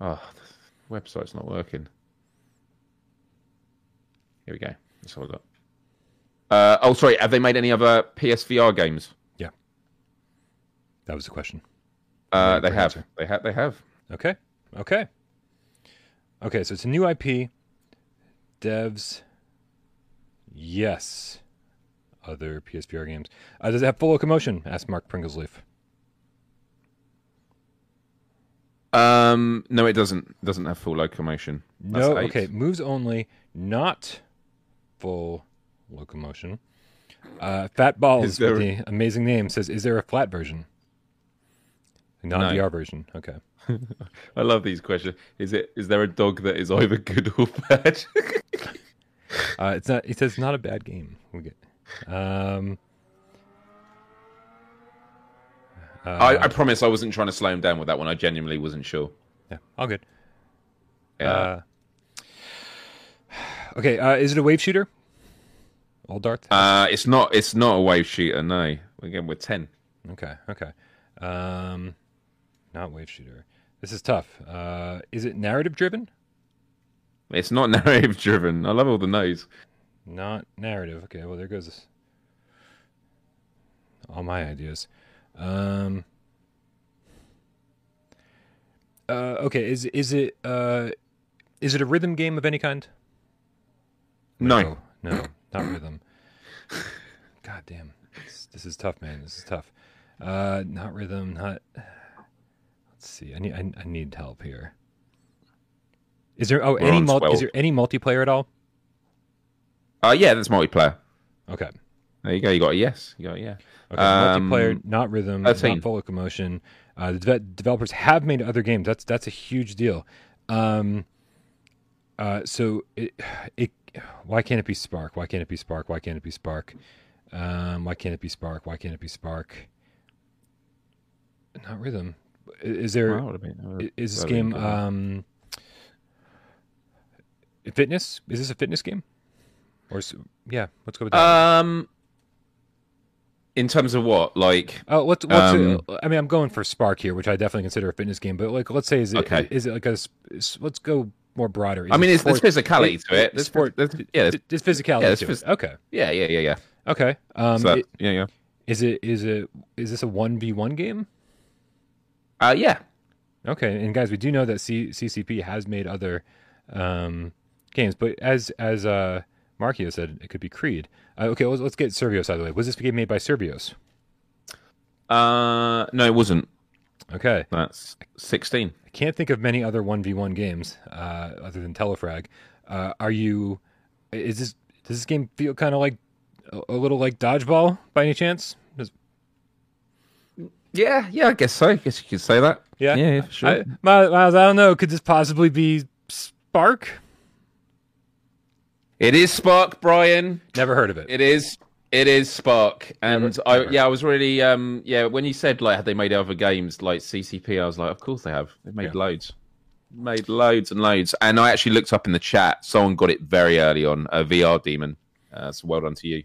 Oh, the website's not working. Here we go. That's all I got. Uh, oh, sorry. Have they made any other PSVR games? Yeah, that was the question. Uh, they have. answer. They have. They have. Okay. Okay. Okay, so it's a new IP. Devs. Yes. Other PSVR games. Uh, does it have full locomotion? asked Mark Pringlesleaf. Um, no, it doesn't. It doesn't have full locomotion. That's No, eight. okay, moves only, not full locomotion. Uh, Fat Balls with the amazing name says, "Is there a flat version?" Non No. VR version. Okay. I love these questions. Is it? Is there a dog that is either good or bad? Uh, it's not. It says not a bad game. We get. Um, uh, I, I promise I wasn't trying to slow him down with that one. I genuinely wasn't sure. yeah, all good. Yeah. Uh, okay, uh, is it a wave shooter? Old Darth. Uh, it's not. It's not a wave shooter. No. Again, we're ten. Okay, okay. Um, not wave shooter. This is tough. Uh, is it narrative driven? It's not narrative driven. I love all the no's. Not narrative. Okay, well there goes this. all my ideas. Um, uh, okay, is is it uh, is it a rhythm game of any kind? No. no, not rhythm. God damn, this, this is tough, man. This is tough. Uh, not rhythm. Not. Let's see. I need I, I need help here. Is there oh We're any mul- 12. is there any multiplayer at all? Uh, yeah, that's multiplayer. Okay. There you go. You got a yes. You got a yeah. Okay, Um, multiplayer, not rhythm, 13. not full locomotion. Uh, the de- developers have made other games. That's that's a huge deal. Um, uh, so it, it, why can't it be Sparc? Why can't it be Sparc? Why can't it be Sparc? Um, why can't it be Sparc? Why can't it be Sparc? Not rhythm. Is there? Would've been- is this game um, fitness? Is this a fitness game? Or is, yeah, let's go with that. Um, in terms of what, like, Oh, what's what's? Um, I mean, I'm going for Sparc here, which I definitely consider a fitness game. But like, let's say, is it Okay. is it like a? s- s- Let's go more broader. Is I mean, it it's, there's physicality to it. There's, sport- there's- yeah, there's, There's physicality Yeah, to phys- it. Okay, yeah, yeah, yeah, yeah. okay. Um, So, it- yeah, yeah. is it is it is this a one v one game? Uh, yeah. Okay, and guys, we do know that C- CCP has made other um, games, but as as uh, Markio said, it could be Creed. Uh, okay, let's, let's get Survios out of the way. Was this game made by Survios? Uh, no, it wasn't. Okay, That's 16. I can't think of many other one v one games uh, other than Telefrag. Uh, are you? Is this does this game feel kind of like a, a little like dodgeball by any chance? Does- Yeah, yeah, I guess so. I guess you could say that. Yeah? yeah, yeah, for sure. I, Miles, I don't know. Could this possibly be Sparc? It is Sparc, Brian. Never heard of it. It is. It is Sparc, and Never- I never. yeah, I was really um yeah when you said like had they made other games like CCP, I was like, of course they have. They've made Yeah. loads, made loads and loads. And I actually looked up in the chat. Someone got it very early on. A VR demon. Uh, so well done to you.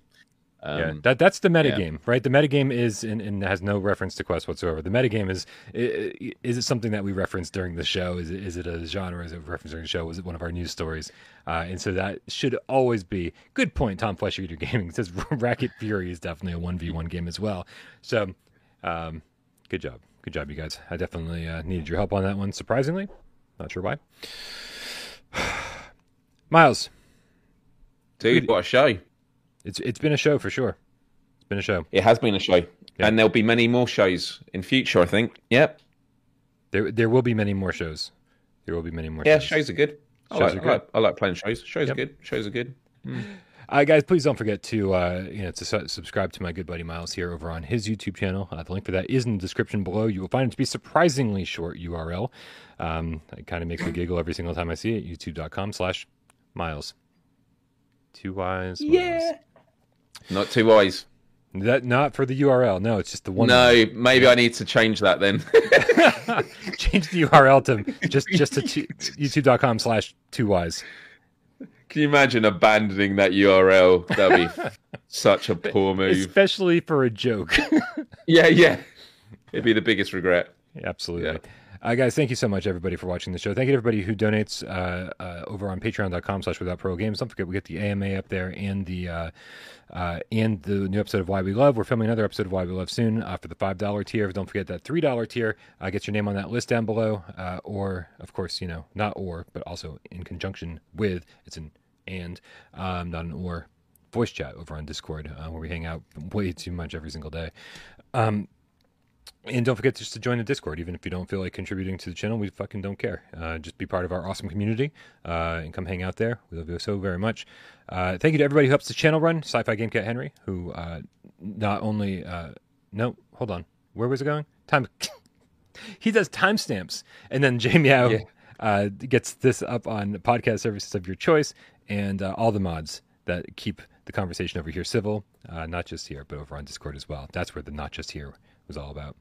Um, yeah, that that's the metagame, yeah. right? The metagame is and, and has no reference to Quest whatsoever. The metagame is is it something that we reference during the show? Is it is it a genre? Is it referenced during the show? Was it one of our news stories? Uh, and so that should always be good point. Tom Fletcher, Eater Gaming says Racket Fury is definitely a one v one game as well. So, um, good job, good job, you guys. I definitely uh, needed your help on that one. Surprisingly, not sure why. Miles, dude, what a show! It's it's been a show for sure. It's been a show. It has been a show, and there'll be many more shows in future. I think. Yep. There, there will be many more shows. There will be many more. Shows. Yeah, shows. shows are good. I, like, are I, like, I like playing shows. Shows Yep. are good. Shows are good. Uh, guys, please don't forget to uh, you know to su- subscribe to my good buddy Miles here over on his YouTube channel. Uh, the link for that is in the description below. You will find it to be surprisingly short URL. Um, it kind of makes me giggle every single time I see it. YouTube.com/slash Miles. Two Y's. Miles. Not too wise. That not for the URL. No, it's just the one. No, maybe I need to change that then. Change the URL to just just to t- YouTube.com/slash two Y's. Can you imagine abandoning that URL? That'd be such a poor move. Especially for a joke. Yeah, yeah. It'd be the biggest regret. Absolutely. Yeah. Uh, guys, thank you so much, everybody, for watching the show. Thank you to everybody who donates uh, uh, over on patreon.com slash without pro games. Don't forget, we get the AMA up there and the uh, uh, and the new episode of Why We Love. We're filming another episode of Why We Love soon uh, for the $5 tier. Don't forget that $3 tier gets your name on that list down below. Or, of course, you know, not or, but also in conjunction with, it's an and, um, not an or, voice chat over on Discord where we hang out way too much every single day. Um, And don't forget just to join the Discord, even if you don't feel like contributing to the channel. We fucking don't care. Uh, just be part of our awesome community uh, and come hang out there. We love you so very much. Uh, thank you to everybody who helps the channel run. Sci-Fi Game Cat Henry, who uh, not only uh, no, hold on, where was it going? Time. he does timestamps, and then Jamie yeah. uh, gets this up on podcast services of your choice and uh, all the mods that keep the conversation over here civil, uh, not just here, but over on Discord as well. That's where the not just here was all about.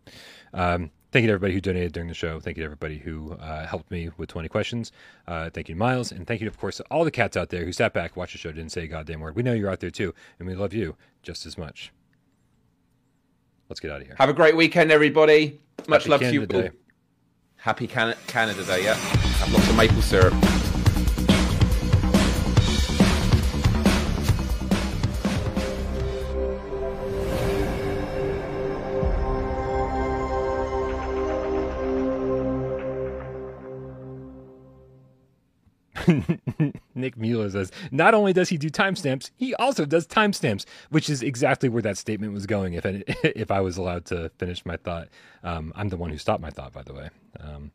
Um, thank you to everybody who donated during the show. Thank you to everybody who uh, helped me with 20 questions. Uh, thank you to Miles. And thank you, of course, to all the cats out there who sat back, watched the show, didn't say a goddamn word. We know you're out there too, and we love you just as much. Let's get out of here. Have a great weekend, everybody. Much Happy love Canada to you. Day. Happy Can- Canada Day, yeah. Have lots of maple syrup. Nick Mueller says, not only does he do timestamps, he also does timestamps, which is exactly where that statement was going. If I, if I was allowed to finish my thought, um, I'm the one who stopped my thought, by the way. Um,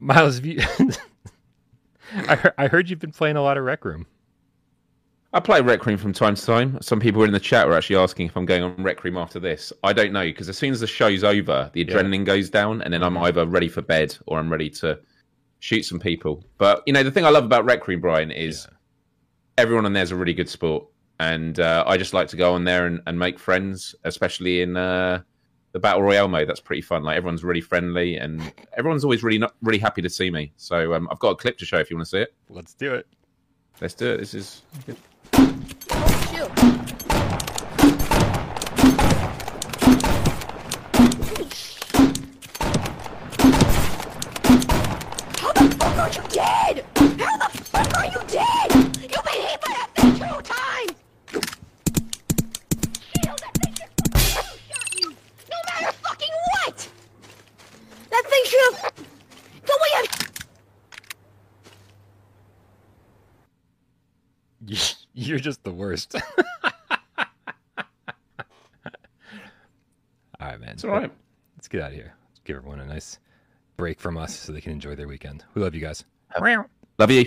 Miles, you, I, heard, I heard you've been playing a lot of Rec Room. I play Rec Room from time to time. Some people in the chat were actually asking if I'm going on Rec Room after this. I don't know because as soon as the show's over, the adrenaline yeah. goes down, and then I'm mm-hmm. either ready for bed or I'm ready to shoot some people. But you know, the thing I love about Rec Room, Brian, is yeah. everyone on there is a really good sport, and uh, I just like to go on there and, and make friends, especially in uh, the battle royale mode. That's pretty fun. Like everyone's really friendly, and everyone's always really not, really happy to see me. So um, I've got a clip to show if you want to see it. Let's do it. Let's do it. This is good. You're just the worst. all right, man. It's all right. Let's get out of here. Let's give everyone a nice break from us so they can enjoy their weekend. We love you guys. Love you.